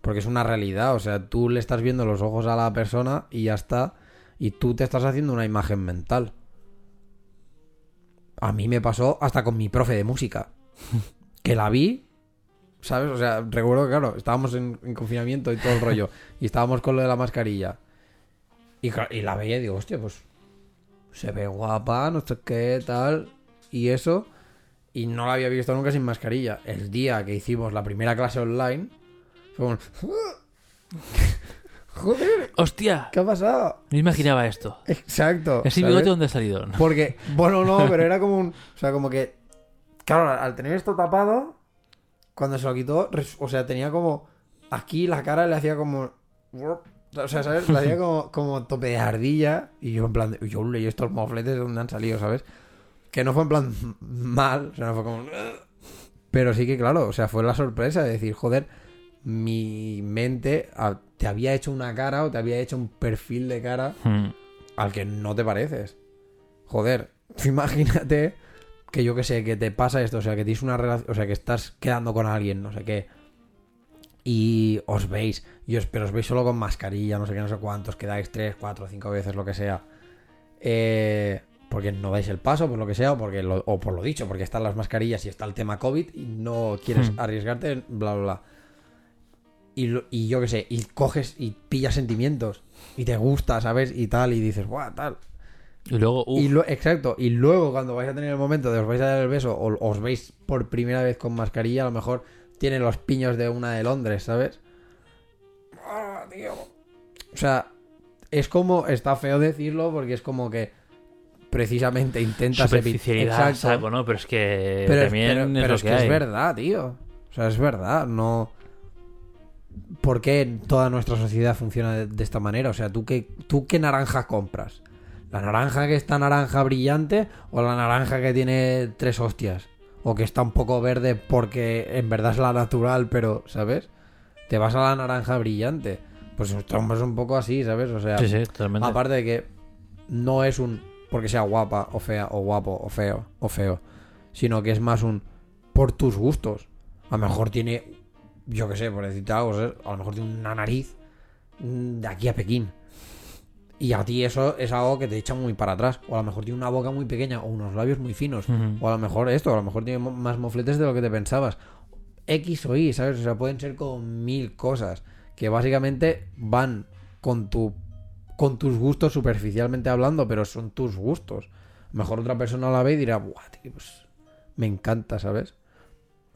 Porque es una realidad. O sea, tú le estás viendo los ojos a la persona y ya está. Y tú te estás haciendo una imagen mental. A mí me pasó hasta con mi profe de música. Que la vi, ¿sabes? O sea, recuerdo que, claro, estábamos en, en confinamiento y todo el rollo. y estábamos con lo de la mascarilla. Y, y la veía y digo, hostia, pues se ve guapa, no sé qué, tal. Y eso. Y no la había visto nunca sin mascarilla. El día que hicimos la primera clase online, fue como... Joder, ¡Hostia! ¿qué ha pasado? No imaginaba esto. Exacto. ¿Ese bigote dónde ha salido? Porque, bueno, no, pero era como un. O sea, como que. Claro, al tener esto tapado, cuando se lo quitó, o sea, tenía como. Aquí la cara le hacía como. O sea, ¿sabes? Le hacía como, como tope de ardilla. Y yo, en plan, de, yo leí estos mofletes de dónde han salido, ¿sabes? Que no fue en plan mal, o sea, no fue como. Pero sí que, claro, o sea, fue la sorpresa de decir, joder, mi mente te había hecho una cara o te había hecho un perfil de cara Hmm. al que no te pareces. Joder, imagínate que yo que sé, que te pasa esto, o sea, que tienes una relación, o sea, que estás quedando con alguien, no sé qué, y os veis, y os, pero os veis solo con mascarilla, no sé qué, no sé cuántos, quedáis tres, cuatro, cinco veces, lo que sea. Eh, porque no dais el paso, por lo que sea, o, porque lo- o por lo dicho, porque están las mascarillas y está el tema COVID y no quieres Hmm. arriesgarte, bla, bla, bla. Y, yo qué sé, y coges y pillas sentimientos y te gusta, ¿sabes? Y tal, y dices, ¡guau! Tal. Y luego, uff, Y lo- exacto, y luego cuando vais a tener el momento de os vais a dar el beso o os veis por primera vez con mascarilla, a lo mejor tiene los piños de una de Londres, ¿sabes? Ah, tío. O sea, es como, está feo decirlo porque es como que precisamente intentas evitar... saco, ¿no? Pero es que Pero, es- también pero- es pero lo es que, que, es verdad, tío. O sea, es verdad, no... ¿Por qué toda nuestra sociedad funciona de, de esta manera? O sea, ¿tú qué, ¿tú qué naranja compras? ¿La naranja que está naranja brillante o la naranja que tiene tres hostias? O que está un poco verde porque en verdad es la natural, pero, ¿sabes? Te vas a la naranja brillante. Pues estamos un poco así, ¿sabes? O sea, Sí, sí, totalmente. Aparte de que no es un porque sea guapa o fea o guapo o feo o feo, sino que es más un por tus gustos. A lo mejor tiene, yo qué sé, por decirte algo, a lo mejor tiene una nariz mm, de aquí a Pekín. Y a ti eso es algo que te echa muy para atrás. O a lo mejor tiene una boca muy pequeña o unos labios muy finos. O a lo mejor esto, a lo mejor tiene más mofletes de lo que te pensabas. X o Y, ¿sabes? O sea, pueden ser como mil cosas que básicamente van con tu con tus gustos superficialmente hablando, pero son tus gustos. Mejor otra persona la ve y dirá, "Buah, pues me encanta, ¿sabes?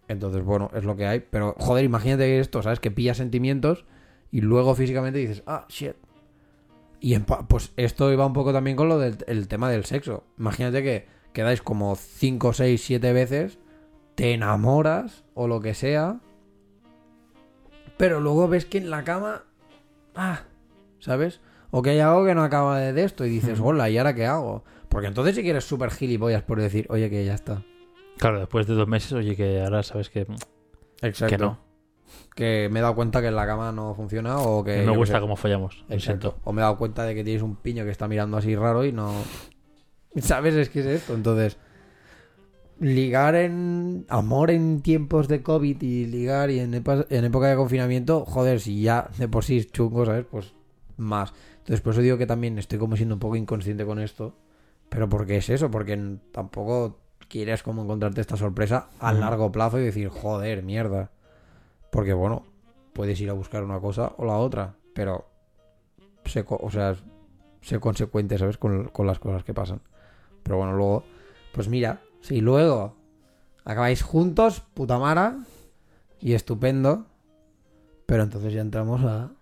Entonces, bueno, es lo que hay, pero joder, imagínate esto, ¿sabes? Que pillas sentimientos y luego físicamente dices, "Ah, shit." Y en pues esto iba un poco también con lo del el tema del sexo. Imagínate que quedáis como 5, 6, 7 veces, te enamoras o lo que sea, pero luego ves que en la cama, ah, ¿sabes? O que hay algo que no acaba de, esto y dices, hola, ¿y ahora qué hago? Porque entonces si quieres súper gilipollas por decir, oye, que ya está. Claro, después de dos meses, oye, que ahora sabes que, Exacto. que no. Que me he dado cuenta que en la cama no funciona o que... No me gusta cómo fallamos. Lo Exacto. O me he dado cuenta de que tienes un piño que está mirando así raro y no. ¿Sabes? Es que es esto. Entonces, ligar en amor en tiempos de COVID y ligar y en, en época de confinamiento, joder, si ya de por sí es chungo, ¿sabes? Pues más. Entonces, por eso digo que también estoy como siendo un poco inconsciente con esto. Pero porque es eso, porque tampoco quieres como encontrarte esta sorpresa a largo plazo y decir, joder, mierda. Porque bueno, puedes ir a buscar una cosa o la otra, pero sé, o sea, sé consecuente, ¿sabes? Con, con las cosas que pasan. Pero bueno, luego, pues mira, si luego acabáis juntos, puta mara, y estupendo, pero entonces ya entramos a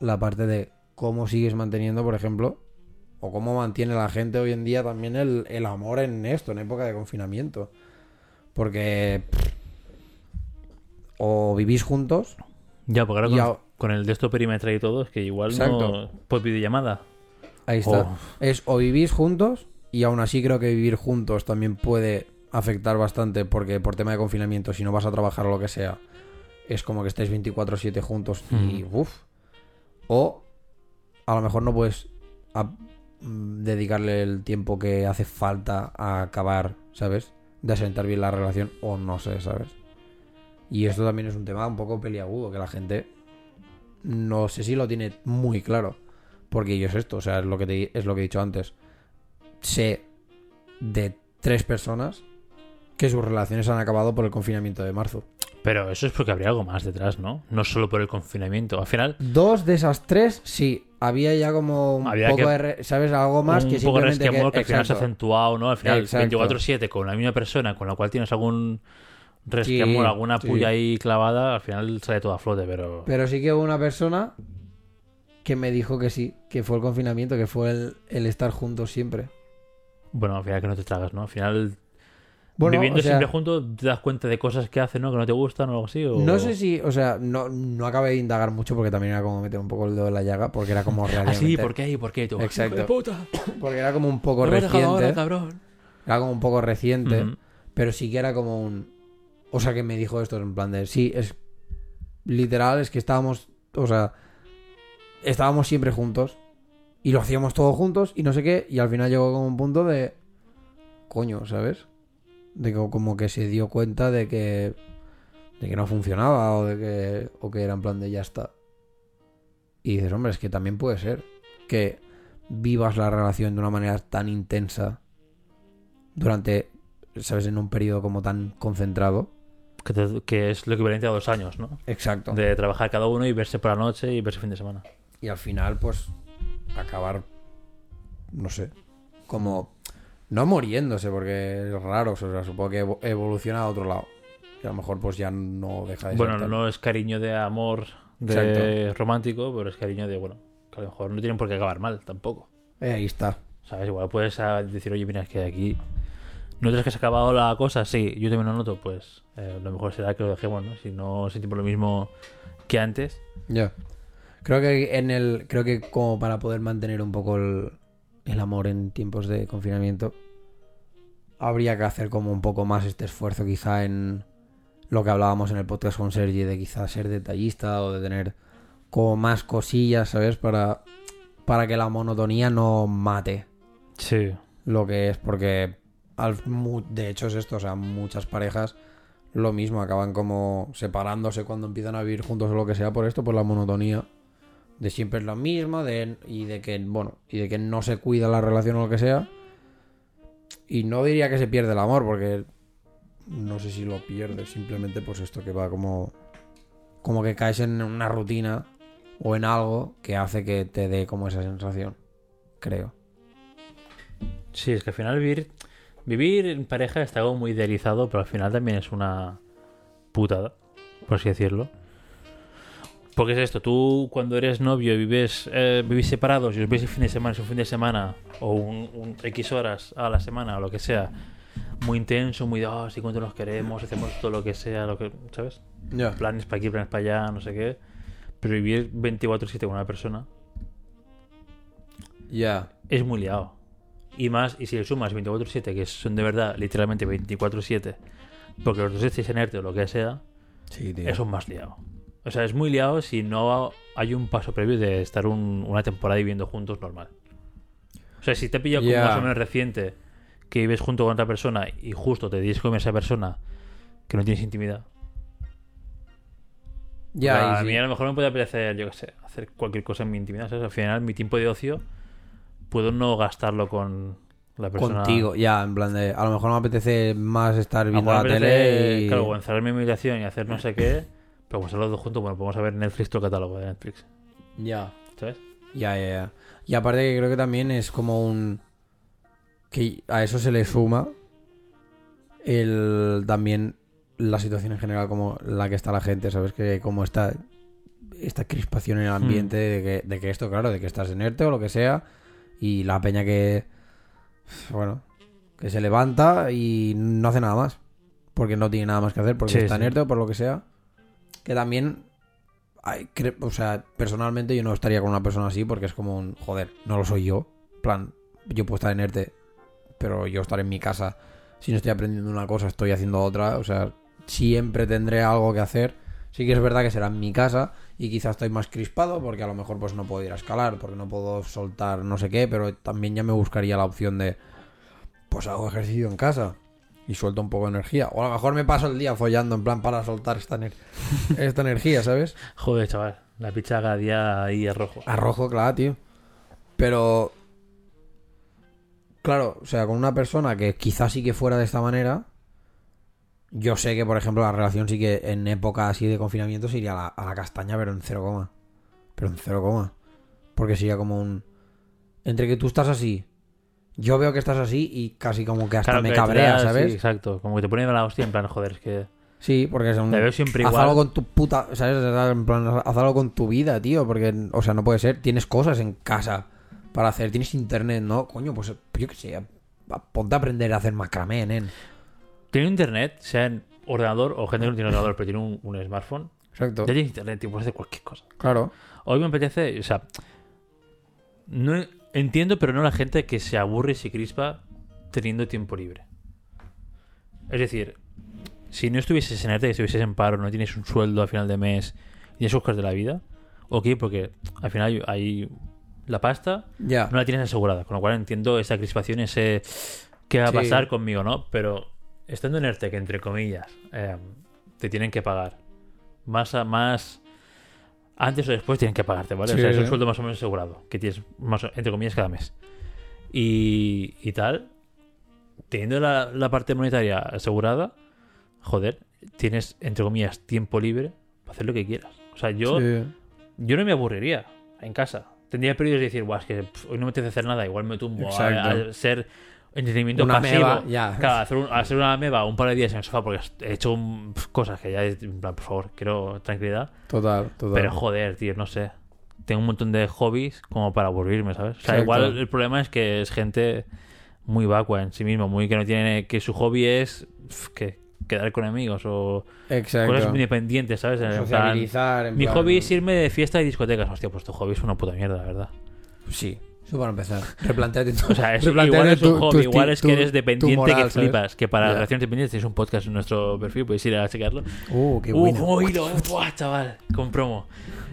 la parte de cómo sigues manteniendo, por ejemplo, o cómo mantiene la gente hoy en día también el, el amor en esto, en época de confinamiento. Porque pff, o vivís juntos, Ya, porque ahora con, a- con el de esto perímetro y todo, es que igual no. Exacto. Pues videollamada. ahí está. Oh, Es o vivís juntos, y aún así creo que vivir juntos también puede afectar bastante, porque por tema de confinamiento, si no vas a trabajar o lo que sea, es como que estáis 24-7 juntos y Mm. uff. O a lo mejor no puedes mm, dedicarle el tiempo que hace falta a acabar, ¿sabes? De asentar bien la relación, o no sé, ¿sabes? Y esto también es un tema un poco peliagudo, que la gente no sé si lo tiene muy claro. Porque yo es esto, o sea, es lo que, te- es lo que he dicho antes. Sé de tres personas que sus relaciones han acabado por el confinamiento de marzo. Pero eso es porque habría algo más detrás, ¿no? No solo por el confinamiento. Al final, Dos de esas tres, sí. Había ya como un Había poco que- de... ¿Sabes? Algo más un que poco de simplemente... resquemor que, al final se ha acentuado, ¿no? Al final, Exacto. 24-7 con la misma persona con la cual tienes algún resquemor, Sí, alguna sí. puya ahí clavada, al final sale todo a flote, pero... Pero sí que hubo una persona que me dijo que sí, que fue el confinamiento, que fue el, el estar juntos siempre. Bueno, al final que no te tragas, ¿no? Al final, Bueno, viviendo o sea, siempre juntos, te das cuenta de cosas que hacen, ¿no? Que no te gustan o algo así. O... No sé si, o sea, no, no acabé de indagar mucho porque también era como meter un poco el dedo en la llaga, porque era como Ah, realmente... sí, ¿por qué? ¿Y por qué? Tú, Exacto. "Hijo de puta! Porque era como un poco ¿No me reciente. ahora, cabrón? Era como un poco reciente, pero sí que era como un... O sea, que me dijo esto en plan de... Sí, es... Literal, es que estábamos... O sea... Estábamos siempre juntos. Y lo hacíamos todos juntos y no sé qué. Y al final llegó como un punto de... Coño, ¿sabes? De que como que se dio cuenta de que... De que no funcionaba o de que... O que era en plan de ya está. Y dices, hombre, es que también puede ser que vivas la relación de una manera tan intensa durante, ¿sabes? En un periodo como tan concentrado. Que, te- que es lo equivalente a dos años, ¿no? Exacto. De trabajar cada uno y verse por la noche y verse fin de semana. Y al final, pues, acabar, no sé, como, no muriéndose, porque es raro, o sea, supongo que evo- evoluciona a otro lado. Y a lo mejor, pues, ya no deja de ser Bueno, no es cariño de amor de romántico, pero es cariño de, bueno, que a lo mejor no tienen por qué acabar mal tampoco. Eh, ahí está. ¿Sabes? Igual puedes ah, decir, oye, mira, es que aquí. ¿Notas que se ha acabado la cosa? Sí, yo también lo noto, pues eh, lo mejor será que lo dejemos, ¿no? Si no sentimos lo mismo que antes. Ya. Creo que en el. Creo que como para poder mantener un poco el, el amor en tiempos de confinamiento. Habría que hacer como un poco más este esfuerzo, quizá en lo que hablábamos en el podcast con Sergi, de quizá ser detallista o de tener como más cosillas, ¿sabes? Para, para que la monotonía no mate Sí. lo que es, porque al, de hecho es esto, o sea, muchas parejas lo mismo, acaban como separándose cuando empiezan a vivir juntos o lo que sea por esto, por la monotonía de siempre es la misma de, y de que, bueno, y de que no se cuida la relación o lo que sea. Y no diría que se pierde el amor, porque no sé si lo pierdes, simplemente pues esto que va como como que caes en una rutina o en algo que hace que te dé como esa sensación, creo. Sí, es que al final vivir, vivir en pareja está algo muy idealizado, pero al final también es una putada, por así decirlo. Porque es esto, tú cuando eres novio y vives, eh, vivís separados y os veis el fin de semana, es un fin de semana o un, un X horas a la semana o lo que sea, muy intenso, muy de, oh, sí, cuánto nos queremos, hacemos todo lo que sea, lo que, ¿sabes? Planes para aquí, planes para allá, no sé qué. Pero vivir 24-7 con una persona Ya. es muy liado. Y más, y si le sumas 24-7, que son de verdad literalmente 24-7, porque los dos estéis en ERTE o lo que sea, Sí, tío. eso es más liado. O sea, es muy liado si no hay un paso previo de estar un- una temporada viviendo juntos normal. O sea, si te pilla como Ya. más o menos reciente que vives junto con otra persona y justo te dices con esa persona que no tienes intimidad. Ya, O sea, y a mí a lo mejor me puede apetecer, yo qué sé, hacer cualquier cosa en mi intimidad. ¿sabes? Al final, mi tiempo de ocio puedo no gastarlo con la persona. Contigo, ya, en plan de. A lo mejor me apetece más estar viendo la tele y. Claro, encerrarme en mi habitación y hacer no sé qué. Pero pues los dos juntos, bueno, podemos ver Netflix todo el catálogo de Netflix. Ya. ¿Sabes? Ya, ya, ya. Y aparte que creo que también es como un... Que a eso se le suma el también la situación en general como la que está la gente, ¿sabes? Que como está esta crispación en el ambiente de, que, de que esto, claro, de que estás en ERTE o lo que sea y la peña que... Bueno, que se levanta y no hace nada más. Porque no tiene nada más que hacer, porque Sí, está en sí. ERTE o por lo que sea. Que también o sea, personalmente yo no estaría con una persona así porque es como un, joder, no lo soy yo. Plan, yo puedo estar en ERTE, pero yo estar en mi casa, si no estoy aprendiendo una cosa, estoy haciendo otra. O sea, siempre tendré algo que hacer. Sí que es verdad que será en mi casa y quizás estoy más crispado porque a lo mejor pues no puedo ir a escalar, porque no puedo soltar no sé qué, pero también ya me buscaría la opción de, pues hago ejercicio en casa y suelto un poco de energía. O a lo mejor me paso el día follando en plan para soltar esta, ener- esta energía, ¿sabes? Joder, chaval. La picha cada día ahí es rojo. A rojo, claro, tío. Pero. Claro, o sea, con una persona que quizás sí que fuera de esta manera. yo sé que, por ejemplo, la relación sí que en época así de confinamiento se iría a la, a la castaña, pero en cero coma. Pero en cero coma. Porque sería como un... Entre que tú estás así, yo veo que estás así y casi como que hasta Claro, me que cabrea, ¿sabes? Sí, exacto. Como que te pone de la hostia en plan, joder, es que Sí, porque es un... te veo siempre Haz igual. algo con tu puta... ¿Sabes? En plan, haz algo con tu vida, tío. Porque, o sea, no puede ser. Tienes cosas en casa para hacer. Tienes internet, ¿no? Coño, pues yo qué sé. Ponte a aprender a hacer macramé, nen. Tiene internet, sea en ordenador o gente que no tiene ordenador, pero tiene un, un smartphone. Exacto. Ya tiene internet, tío, puedes hacer cualquier cosa. Claro. Hoy me apetece, o sea, no entiendo, pero no la gente que se aburre y se crispa teniendo tiempo libre. Es decir, si no estuvieses en que estuvieses en paro, no tienes un sueldo a final de mes y tienes cosas de la vida, ok, porque al final hay, la pasta, Ya. no la tienes asegurada, con lo cual entiendo esa crispación, ese qué va a Sí. pasar conmigo, ¿no? Pero estando en ERTE, que entre comillas eh, te tienen que pagar, más a más antes o después tienen que pagarte, ¿vale? Sí. O sea, es un sueldo más o menos asegurado, que tienes más entre comillas cada mes. Y, y tal, teniendo la, la parte monetaria asegurada, joder, tienes entre comillas tiempo libre para hacer lo que quieras. O sea, yo Sí. yo no me aburriría en casa. Tendría periodos de decir, Buah, es que pf, hoy no me apetece hacer nada, igual me tumbo a, a ser entretenimiento Una pasivo. meba, ya. Claro, hacer, un- hacer una meba un par de días en el sofá porque he hecho un- cosas que ya, en plan, por favor, quiero tranquilidad. Total, total. Pero joder, tío, no sé. Tengo un montón de hobbies como para aburrirme, ¿sabes? O sea, Exacto. igual el problema es que es gente muy vacua en sí mismo, muy que no tiene, que su hobby es que quedar con amigos o Exacto. cosas independientes, ¿sabes? En plan, Sociabilizar. en mi plan- hobby es irme de fiesta y discotecas. Hostia, pues tu hobby es una puta mierda, la verdad. Sí. Eso para empezar. Replanteate tu... O sea, es, igual es un tu- hobby, igual es que eres dependiente moral, que ¿sabes? flipas. Que para Ya. relaciones dependientes tenéis un podcast en nuestro perfil, podéis ir a checarlo. Uh, qué Uh, bueno. oílo, eh, buah, chaval, con promo.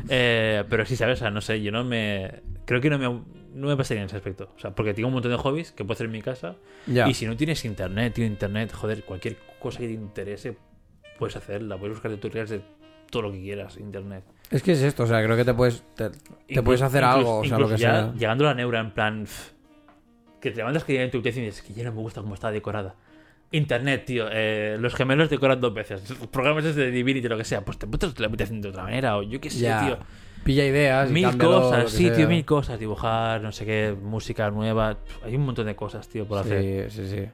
Eh, pero sí, ¿sabes? O sea, no sé, yo no me... Creo que no me, no me pasaría en ese aspecto. O sea, porque tengo un montón de hobbies que puedo hacer en mi casa. Ya. Y si no tienes internet, tío, internet, joder, cualquier cosa que te interese, puedes hacerla. Puedes buscar tutoriales de todo lo que quieras, internet. Es que es esto, o sea, creo que te puedes... Te, te Incluso- puedes hacer incluso- algo, o sea, lo que ya sea. Llegando a la neura, en plan. pff, Que te levantas que en tu habitación y dices que ya no me gusta cómo está decorada. Internet, tío. eh, los gemelos decoran dos veces. Programas de Divinity, lo que sea. Pues te putas la habitación de otra manera. O yo qué sé, Ya. tío. Pilla ideas y Mil lo cosas, sí, sea. tío, mil cosas. Dibujar, no sé qué, música nueva. Hay un montón de cosas, tío, por hacer. Sí, sí, sí.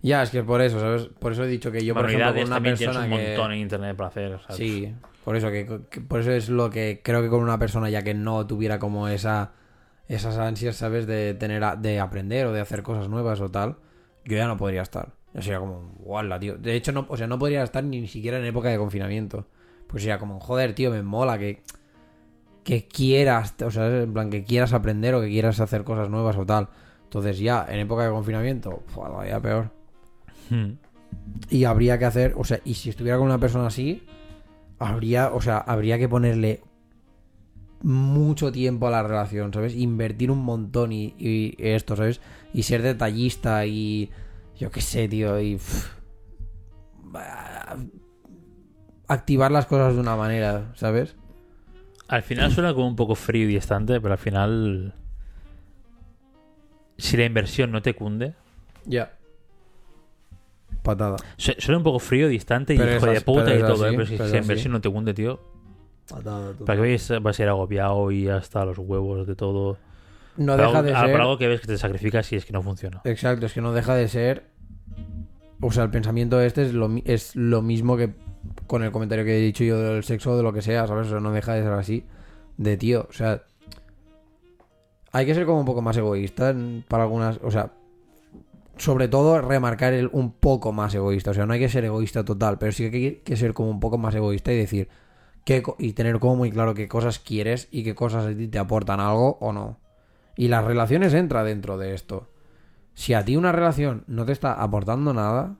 Ya, es que por eso, ¿sabes? Por eso he dicho que yo, por ejemplo, con Manualidades una también tienes persona un que... montón en internet para hacer. o sea, Sí, por eso que, que- por eso es lo que creo que con una persona ya que no tuviera como esa esas ansias, ¿sabes? De tener a- de aprender o de hacer cosas nuevas o tal, yo ya no podría estar. Yo sería como, guala, tío. De hecho, no, o sea, no podría estar ni siquiera en época de confinamiento. Pues sería como, joder, tío, me mola que que quieras, o sea, en plan que quieras aprender o que quieras hacer cosas nuevas o tal. Entonces ya en época de confinamiento, todavía peor. hmm. Y habría que hacer, o sea, y si estuviera con una persona así, habría, o sea, habría que ponerle mucho tiempo a la relación, ¿sabes? Invertir un montón y, y esto, ¿sabes? Y ser detallista y yo qué sé, tío, y pff, ah, activar las cosas de una manera, ¿sabes? Al final suena como un poco frío y distante, pero al final. Si la inversión no te cunde. Ya. Patada. Su- Suena un poco frío, distante y hijo de puta y todo, así, ¿eh? Pero si, pero es inversión no te cunde, tío. Patada. ¿Para qué vais- vas a ir agobiado y hasta los huevos de todo? No Para deja algo, de ser... para algo que ves que te sacrificas y es que no funciona. Exacto, es que no deja de ser. O sea, el pensamiento este es lo, es lo mismo que con el comentario que he dicho yo del sexo o de lo que sea, ¿sabes? O sea, no deja de ser así. De tío, o sea. Hay que ser como un poco más egoísta en- para algunas. O sea, sobre todo remarcar el un poco más egoísta. O sea, no hay que ser egoísta total, pero sí que hay que ser como un poco más egoísta y decir. Co- y tener como muy claro qué cosas quieres y qué cosas a ti te aportan algo o no. Y las relaciones entra dentro de esto. Si a ti una relación no te está aportando nada,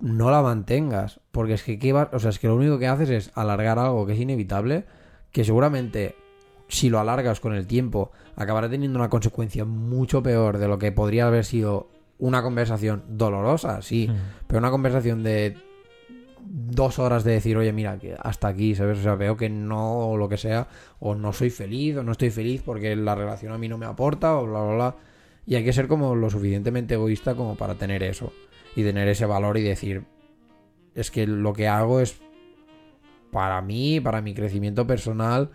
no la mantengas. Porque es que, ¿qué va- o sea, es que lo único que haces es alargar algo que es inevitable, que seguramente si lo alargas con el tiempo acabará teniendo una consecuencia mucho peor de lo que podría haber sido una conversación dolorosa, sí, Mm. pero una conversación de dos horas de decir, oye, mira, que hasta aquí, ¿sabes? O sea, veo que no, o lo que sea, o no soy feliz, o no estoy feliz porque la relación a mí no me aporta, o bla, bla, bla. Y hay que ser como lo suficientemente egoísta como para tener eso. Y tener ese valor y decir, es que lo que hago es para mí, para mi crecimiento personal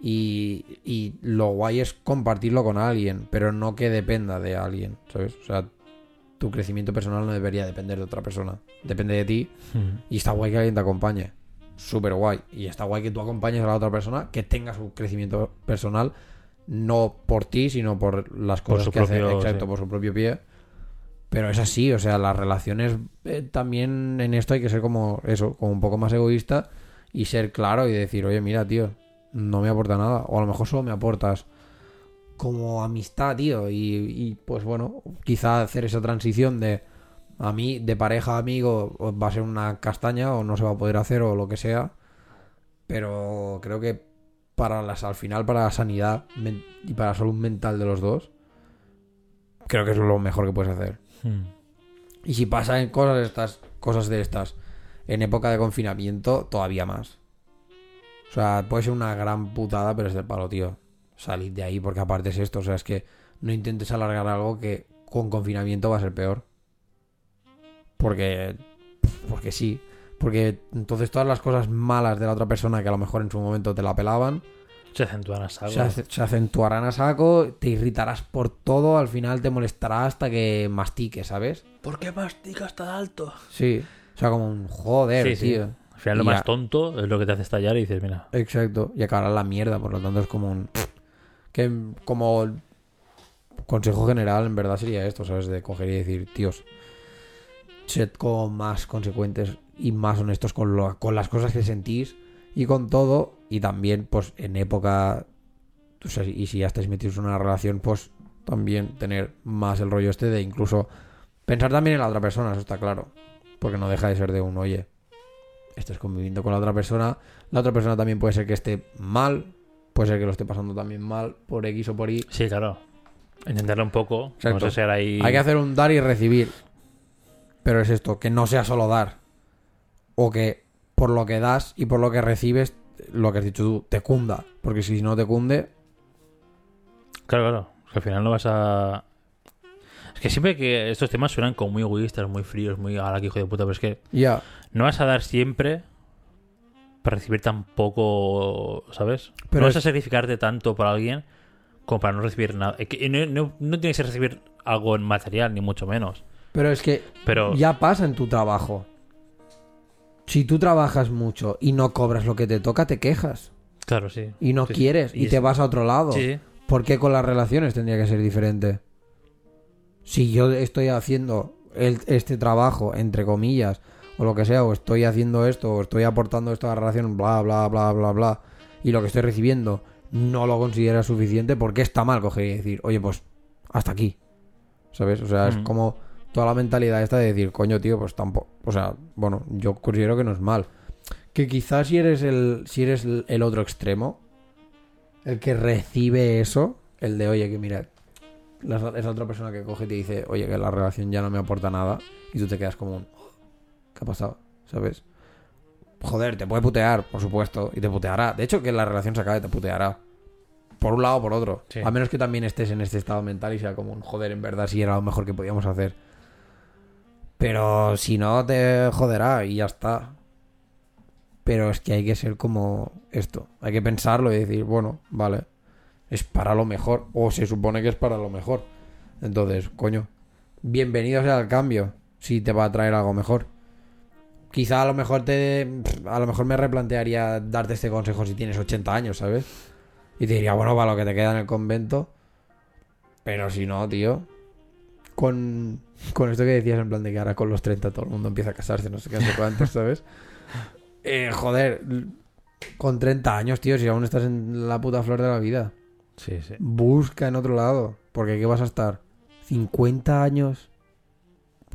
y, y lo guay es compartirlo con alguien, pero no que dependa de alguien, ¿sabes? O sea, tu crecimiento personal no debería depender de otra persona, depende de ti y está guay que alguien te acompañe, súper guay. Y está guay que tú acompañes a la otra persona que tenga su crecimiento personal, no por ti, sino por las Por cosas su que hace, exacto, sí. por su propio pie. Pero es así, o sea, las relaciones eh, también en esto hay que ser como eso, como un poco más egoísta y ser claro y decir, oye, mira, tío, no me aporta nada. O a lo mejor solo me aportas como amistad, tío. Y, y, pues bueno, quizá hacer esa transición de a mí, de pareja a amigo, va a ser una castaña o no se va a poder hacer o lo que sea. Pero creo que para las, al final, para la sanidad y para la salud mental de los dos, creo que es lo mejor que puedes hacer. Hmm. Y si pasa en cosas de estas, cosas de estas, en época de confinamiento, todavía más. O sea, puede ser una gran putada, pero es del palo, tío. Salid de ahí, porque aparte es esto. O sea, es que no intentes alargar algo que con confinamiento va a ser peor. Porque. Porque sí. Porque entonces todas las cosas malas de la otra persona que a lo mejor en su momento te la pelaban, Se acentúan a saco. se, ace- se acentuarán a saco, te irritarás por todo, al final te molestará hasta que mastiques, ¿sabes? ¿Por qué masticas tan alto? Sí. O sea, como un joder, Sí, sí. tío. Al final lo Y más ya- tonto es lo que te hace estallar y dices, mira, Exacto. Y acabará la mierda, por lo tanto es como un... Que como consejo general en verdad sería esto, ¿sabes? De coger y decir, tíos, sed como más consecuentes y más honestos con, lo- con las cosas que sentís y con todo. Y también, pues, en época... y si ya estáis metidos en una relación, pues también tener más el rollo este de incluso pensar también en la otra persona, eso está claro. Porque no deja de ser de un, oye, estás conviviendo con la otra persona, la otra persona también puede ser que esté mal, puede ser que lo esté pasando también mal por X o por Y. sí, claro. Entenderlo un poco. Exacto. No sé ser ahí. Hay que hacer un dar y recibir. Pero es esto, que no sea solo dar. O que por lo que das y por lo que recibes, lo que has dicho tú, te cunda. Porque si no te cunde, Claro, claro. Es que al final no vas a. Es que siempre que estos temas suenan como muy egoístas, muy fríos, muy a la que hijo de puta, pero es que ya. no vas a dar siempre para recibir tan poco, ¿sabes? Pero no vas es- a sacrificarte tanto por alguien como para no recibir nada. Es que no, no, no tienes que recibir algo en material, ni mucho menos. Pero es que Pero ya pasa en tu trabajo. Si tú trabajas mucho y no cobras lo que te toca, te quejas. claro, sí. Y no Sí, quieres. Y, Y te vas a otro lado. Sí, sí. ¿Por qué con las relaciones tendría que ser diferente? Si yo estoy haciendo el- este trabajo, entre comillas, o lo que sea, o estoy haciendo esto, o estoy aportando esto a la relación, bla, bla, bla, bla, bla, y lo que estoy recibiendo no lo considera suficiente, ¿por qué está mal coger y decir, oye, pues hasta aquí? ¿Sabes? O sea, es como toda la mentalidad esta de decir, coño, tío, pues tampoco. O sea, bueno, yo considero que no es mal. Que quizás si eres el, si eres el- otro extremo, el que recibe eso, el de, oye, que mira, la- esa otra persona que coge y te dice, oye, que la relación ya no me aporta nada, y tú te quedas como un, "Oh, ¿qué ha pasado? ¿Sabes? Joder, te puede putear, por supuesto, y te puteará. De hecho, que la relación se acabe, te puteará. Por un lado o por otro. Sí. A menos que también estés en este estado mental y sea como un, joder, en verdad sí era lo mejor que podíamos hacer. Pero si no, te joderá y ya está. Pero es que hay que ser como esto. Hay que pensarlo y decir, bueno, vale, es para lo mejor. O se supone que es para lo mejor. Entonces, coño, bienvenido sea el cambio. Si te va a traer algo mejor. Quizá a lo mejor te. A lo mejor me replantearía darte este consejo si tienes 80 años, ¿sabes? Y te diría, bueno, para lo que te queda en el convento. Pero si no, tío. Con, con esto que decías en plan de que ahora con los 30 todo el mundo empieza a casarse, no sé qué, no sé cuántos, ¿sabes? Eh, joder, con 30 años, tío, si aún estás en la puta flor de la vida, Sí, sí. busca en otro lado. Porque ¿qué vas a estar? ¿50 años?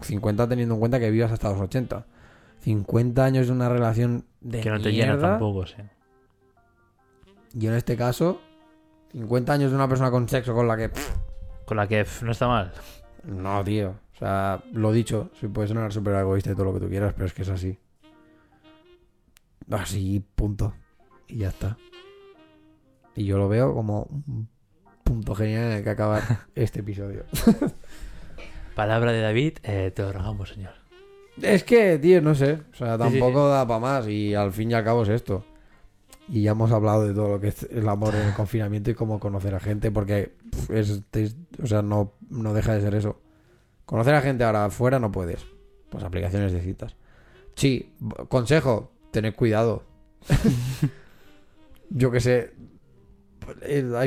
50 teniendo en cuenta que vivas hasta los 80. 50 años de una relación de Que no te llena tampoco, sí. Y en este caso, 50 años de una persona con sexo con la que... pff, Con la que no está mal. No, tío. O sea, lo dicho, si puede sonar súper egoísta y todo lo que tú quieras, pero es que es así. Así, punto. Y ya está. Y yo lo veo como un punto genial en el que acabar este episodio. Palabra de David, eh, te lo rogamos, señor. Es que, tío, no sé. O sea, Sí, sí, tampoco da para más. Y al fin y al cabo es esto. Y ya hemos hablado de todo lo que es el amor en el confinamiento y cómo conocer a gente. Porque es, es- o sea, no, no deja de ser eso. Conocer a gente ahora afuera no puedes. Pues aplicaciones de citas. Sí, consejo, tened cuidado. Yo que sé.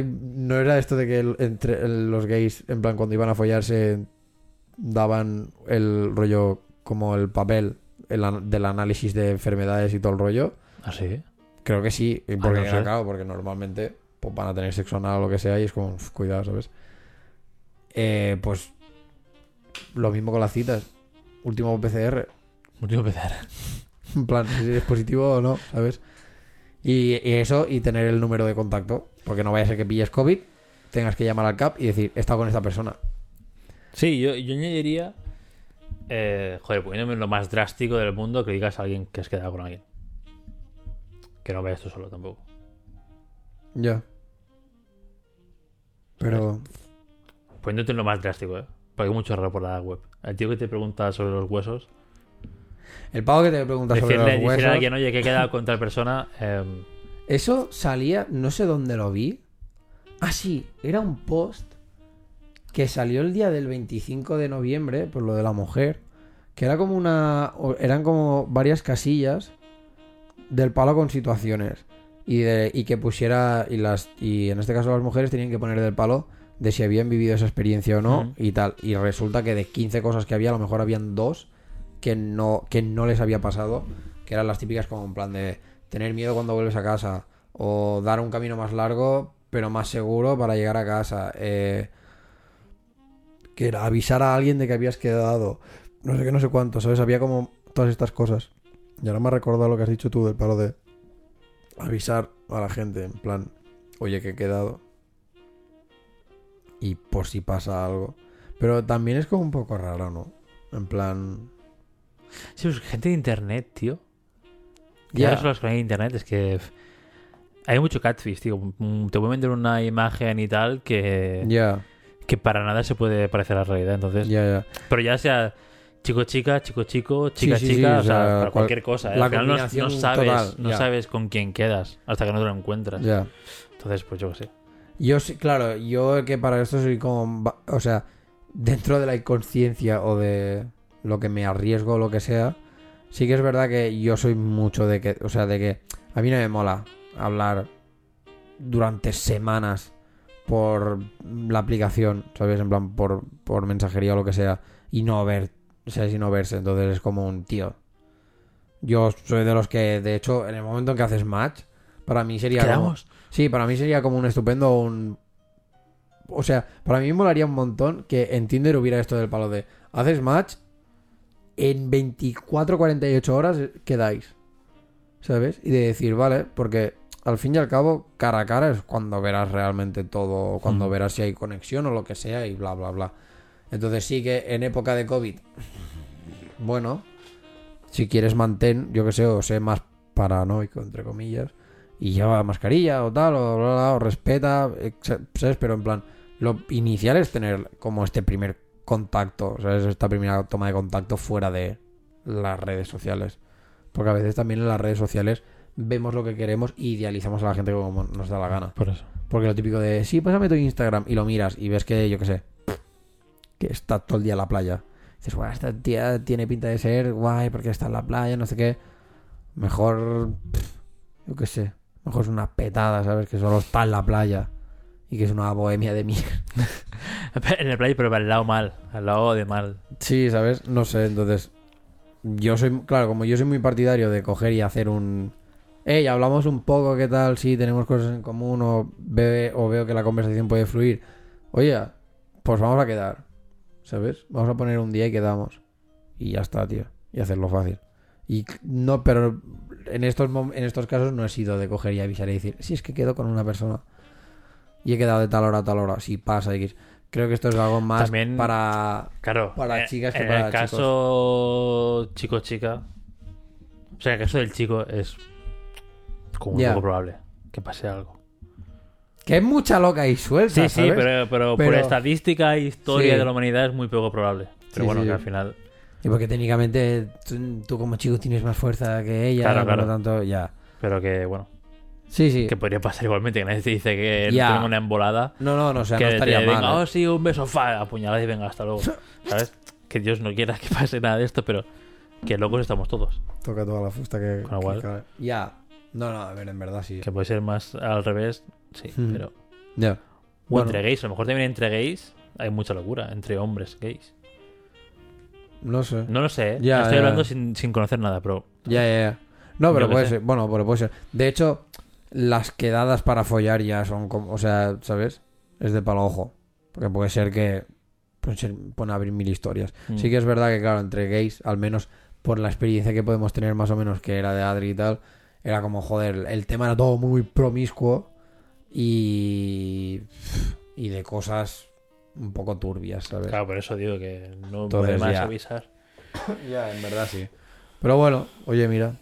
no era esto de que el- entre los gays, en plan, cuando iban a follarse, daban el rollo como el papel el del análisis de enfermedades y todo el rollo. Así. Creo que sí, porque, no sé. claro, porque normalmente pues, van a tener sexo anal o lo que sea y es como, uf, cuidado, ¿sabes? Eh, pues lo mismo con las citas. Último PCR, Último empezar. en plan, si es positivo o no, ¿sabes? Y, y eso, y tener el número de contacto, porque no vaya a ser que pilles COVID, tengas que llamar al CAP y decir, he estado con esta persona. Sí, yo, yo añadiría. Eh, joder, poniéndome en lo más drástico del mundo, que digas a alguien que has quedado con alguien. Que no vayas tú solo tampoco. Ya. Pero, Poniéndote en lo más drástico, ¿eh? Porque hay mucho error por la web. El tío que te pregunta sobre los huesos. el pavo que te pregunta sobre los huesos... a alguien, oye, que he quedado con tal persona. eh, Eso salía, no sé dónde lo vi. Ah, sí, era un post que salió el día del 25 de noviembre, por lo de la mujer, que era como una... eran como varias casillas del palo con situaciones. Y, de- y que pusiera... Y, las, y en este caso las mujeres tenían que poner del palo de si habían vivido esa experiencia o no y tal. Y resulta que de 15 cosas que había, a lo mejor habían dos que no, que no les había pasado, que eran las típicas como en plan de tener miedo cuando vuelves a casa o dar un camino más largo pero más seguro para llegar a casa. Eh, que era avisar a alguien de que habías quedado. No sé qué, no sé cuánto, ¿sabes? Había como todas estas cosas. Y ahora me ha recordado lo que has dicho tú del palo de avisar a la gente, en plan, oye, que he quedado. Y por si pasa algo. Pero también es como un poco raro, ¿no? En plan... Sí, pues gente de internet, tío. Ya. Eso las de internet es que. Hay mucho catfish, tío. Mm, Te voy a vender una imagen y tal que, Ya, que para nada se puede parecer a la realidad. Entonces, ya, ya. pero ya sea chico chica, chico chico, chica sí, sí, chica, o o sea, para cual- cualquier cosa. ¿eh? la Al final no, sabes, total, no sabes con quién quedas hasta que no te lo encuentras. Ya. Entonces, pues yo qué sé. Yo sí, claro, yo que para esto soy como, o sea, dentro de la inconsciencia o de lo que me arriesgo o lo que sea, sí que es verdad que yo soy mucho de que, o sea, de que a mí no me mola hablar durante semanas por la aplicación, ¿sabes? En plan, por, por mensajería o lo que sea, y no ver, o sea, y no verse, entonces es como un tío. Yo soy de los que, de hecho, en el momento en que haces match, para mí sería como- ¿Quedamos? Sí, para mí sería como un estupendo un... O sea, para mí me molaría un montón que en Tinder hubiera esto del palo de haces match, en 24-48 horas quedáis. ¿Sabes? Y de decir, vale, porque al fin y al cabo, cara a cara es cuando verás realmente todo, cuando Mm. verás si hay conexión o lo que sea y bla, bla, bla. Entonces sí que en época de COVID, bueno, si quieres mantén, yo que sé, o sé más paranoico, entre comillas, y lleva mascarilla o tal, o, bla, bla, o respeta, ¿sabes? Pero en plan, lo inicial es tener como este primer contacto, ¿sabes? Esta primera toma de contacto fuera de las redes sociales. Porque a veces también en las redes sociales vemos lo que queremos y idealizamos a la gente como nos da la gana. Por eso. Porque lo típico de, sí, pásame tu Instagram y lo miras y ves que, yo qué sé, que está todo el día en la playa. Dices, bueno, esta tía tiene pinta de ser guay porque está en la playa, no sé qué. Mejor, yo qué sé, mejor es una petada, ¿sabes? Que solo está en la playa y que es una bohemia de mierda. En el play, pero para el lado mal. Al lado de mal. Sí, ¿sabes? No sé, entonces. Yo soy, claro, como yo soy muy partidario de coger y hacer un. Hey, hablamos un poco, ¿qué tal? Si tenemos cosas en común o, ve- o veo que la conversación puede fluir. Oye, pues vamos a quedar. ¿Sabes? Vamos a poner un día y quedamos. Y ya está, tío. Y hacerlo fácil. Y no, pero en estos, en estos casos no he sido de coger y avisar y decir, si es que quedo con una persona. Y he quedado de tal hora a tal hora. Si pasa X. Creo que esto es algo más También- para Claro. Para en- chicas que en para el caso chico-chica. O sea, en el caso del chico es como un Ya. poco probable que pase algo. Que es mucha loca y suelta, Sí, sí, ¿sabes? pero, pero, por estadística e historia Sí. de la humanidad es muy poco probable. Pero Sí, bueno, sí. que al final. Y porque técnicamente tú, tú como chico tienes más fuerza que ella, Claro, por lo claro. tanto, ya. Pero que, bueno, Sí, sí. que podría pasar igualmente, que nadie te dice que Ya. tengo una embolada. No, no, no, o sea, que no estaría te mal. venga, ¿eh? oh sí, un beso, fa, apuñalada y venga, hasta luego. ¿Sabes? Que Dios no quiera que pase nada de esto, pero que locos estamos todos. Toca toda la fusta que. Con lo cual- cabe. No, no, a ver, en verdad sí. Que puede ser más al revés, sí, Mm. pero... Ya. O Bueno. entre gays, a lo mejor también entre gays hay mucha locura, entre hombres gays. No sé. No lo sé, ¿eh? Ya, estoy hablando sin, sin conocer nada, pero... Ya, ya, ya. No, pero puede sé. ser. Bueno, pero puede ser. De hecho, las quedadas para follar ya son como. O sea, ¿sabes? Es de palo ojo. Porque puede ser que. Ser, pueden abrir mil historias. mm, Sí que es verdad que, claro, entre gays, al menos por la experiencia que podemos tener más o menos, que era de Adri y tal, era como, joder, el tema era todo muy promiscuo y. y de cosas un poco turbias, ¿sabes? Claro, por eso digo que no Entonces, puede más ya. avisar. Ya, en verdad sí. Pero bueno, oye, mira.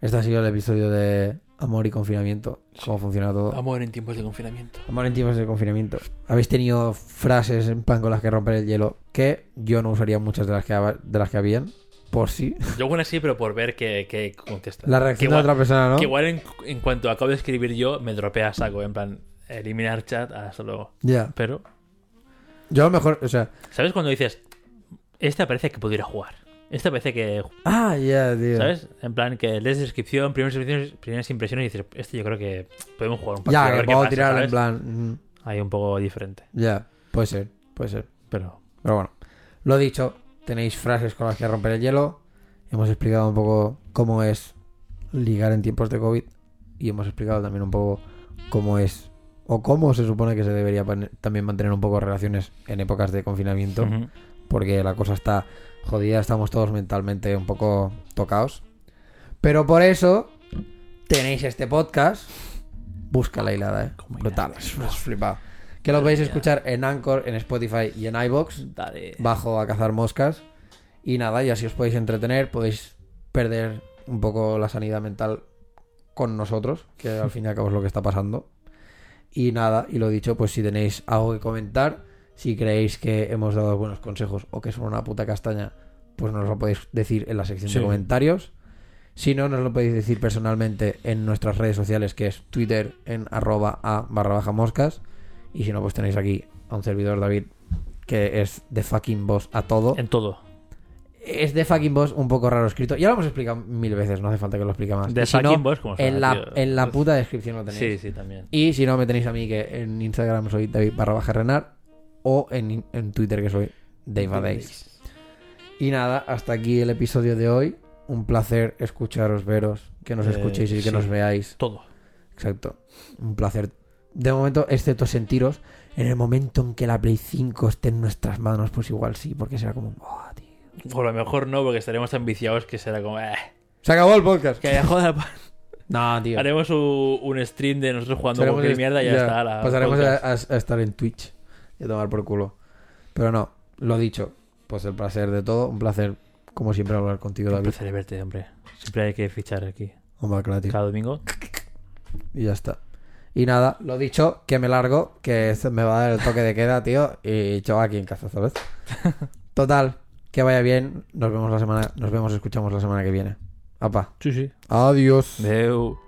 Este ha sido el episodio de Amor y Confinamiento. Cómo funciona todo. Amor en tiempos de confinamiento. Amor en tiempos de confinamiento. Habéis tenido frases en plan con las que romper el hielo que yo no usaría muchas de las que, de las que habían. Por sí. Yo una sí, pero por ver qué, qué contesta. La Que reacción de igual, otra persona, ¿no? que igual en, en cuanto acabo de escribir yo, me dropea a saco, en plan, eliminar chat, hasta luego. Ya. Pero, Yo a lo mejor, o sea. ¿sabes cuando dices, este parece que pudiera jugar? Este parece que, Ah, ya, tío. ¿sabes? En plan, que lees descripción, primeras impresiones, primeras impresiones y dices, este yo creo que podemos jugar un partido. Ya, ver que puedo pasa", tirar en plan. Ahí un poco diferente. Ya, puede ser, puede ser. Pero, Pero bueno, lo dicho, tenéis frases con las que romper el hielo. Hemos explicado un poco cómo es ligar en tiempos de COVID y hemos explicado también un poco cómo es o cómo se supone que se debería también mantener un poco relaciones en épocas de confinamiento, porque la cosa está jodida, estamos todos mentalmente un poco tocados. Pero por eso tenéis este podcast. Busca la hilada, eh. Brutal, es es flipado. Que lo podéis escuchar en Anchor, en Spotify y en iBox Dale. bajo a cazar moscas. Y nada, y así os podéis entretener, podéis perder un poco la sanidad mental con nosotros, que al fin y al cabo es lo que está pasando. Y nada, y lo dicho, pues si tenéis algo que comentar, si creéis que hemos dado buenos consejos o que son una puta castaña, pues nos lo podéis decir en la sección Sí. de comentarios. Si no, nos lo podéis decir personalmente en nuestras redes sociales, que es Twitter en arroba a barra baja moscas. Y si no, pues tenéis aquí a un servidor David, que es de fucking boss a todo. En todo. Es de fucking boss un poco raro escrito. Ya lo hemos explicado mil veces, no hace falta que lo explique más. De si no, fucking boss, como en la, tío. en la puta descripción lo tenéis. Sí, sí, también. Y si no, me tenéis a mí que en Instagram soy David barra baja Renar o en, en Twitter que soy Dave Days. Y nada, hasta aquí el episodio de hoy. Un placer escucharos, veros, que nos Eh, escuchéis y que sí. nos veáis. Todo. Exacto. Un placer. De momento, excepto sentiros, en el momento en que la Play 5 esté en nuestras manos, pues igual sí, porque será como, "Oh, tío". O a lo mejor no, porque estaremos tan viciados que será como, eh, Se acabó el podcast. que joda, pa- No, tío. haremos un, un stream de nosotros jugando Seremos cualquier mierda y ya, está. La pasaremos a, a- a estar en Twitch y a tomar por culo. Pero no, lo dicho, pues el placer de todo. Un placer, como siempre, hablar contigo, Un David. placer verte, hombre. Siempre hay que fichar aquí. Hombre, claro, tío. Cada domingo. Y ya está. Y nada, lo dicho, que me largo, que se me va a dar el toque de queda, tío. Y chao aquí en casa, ¿sabes? Total, que vaya bien. Nos vemos la semana, nos vemos, escuchamos la semana que viene. Apa. Sí, sí. Adiós. Deu.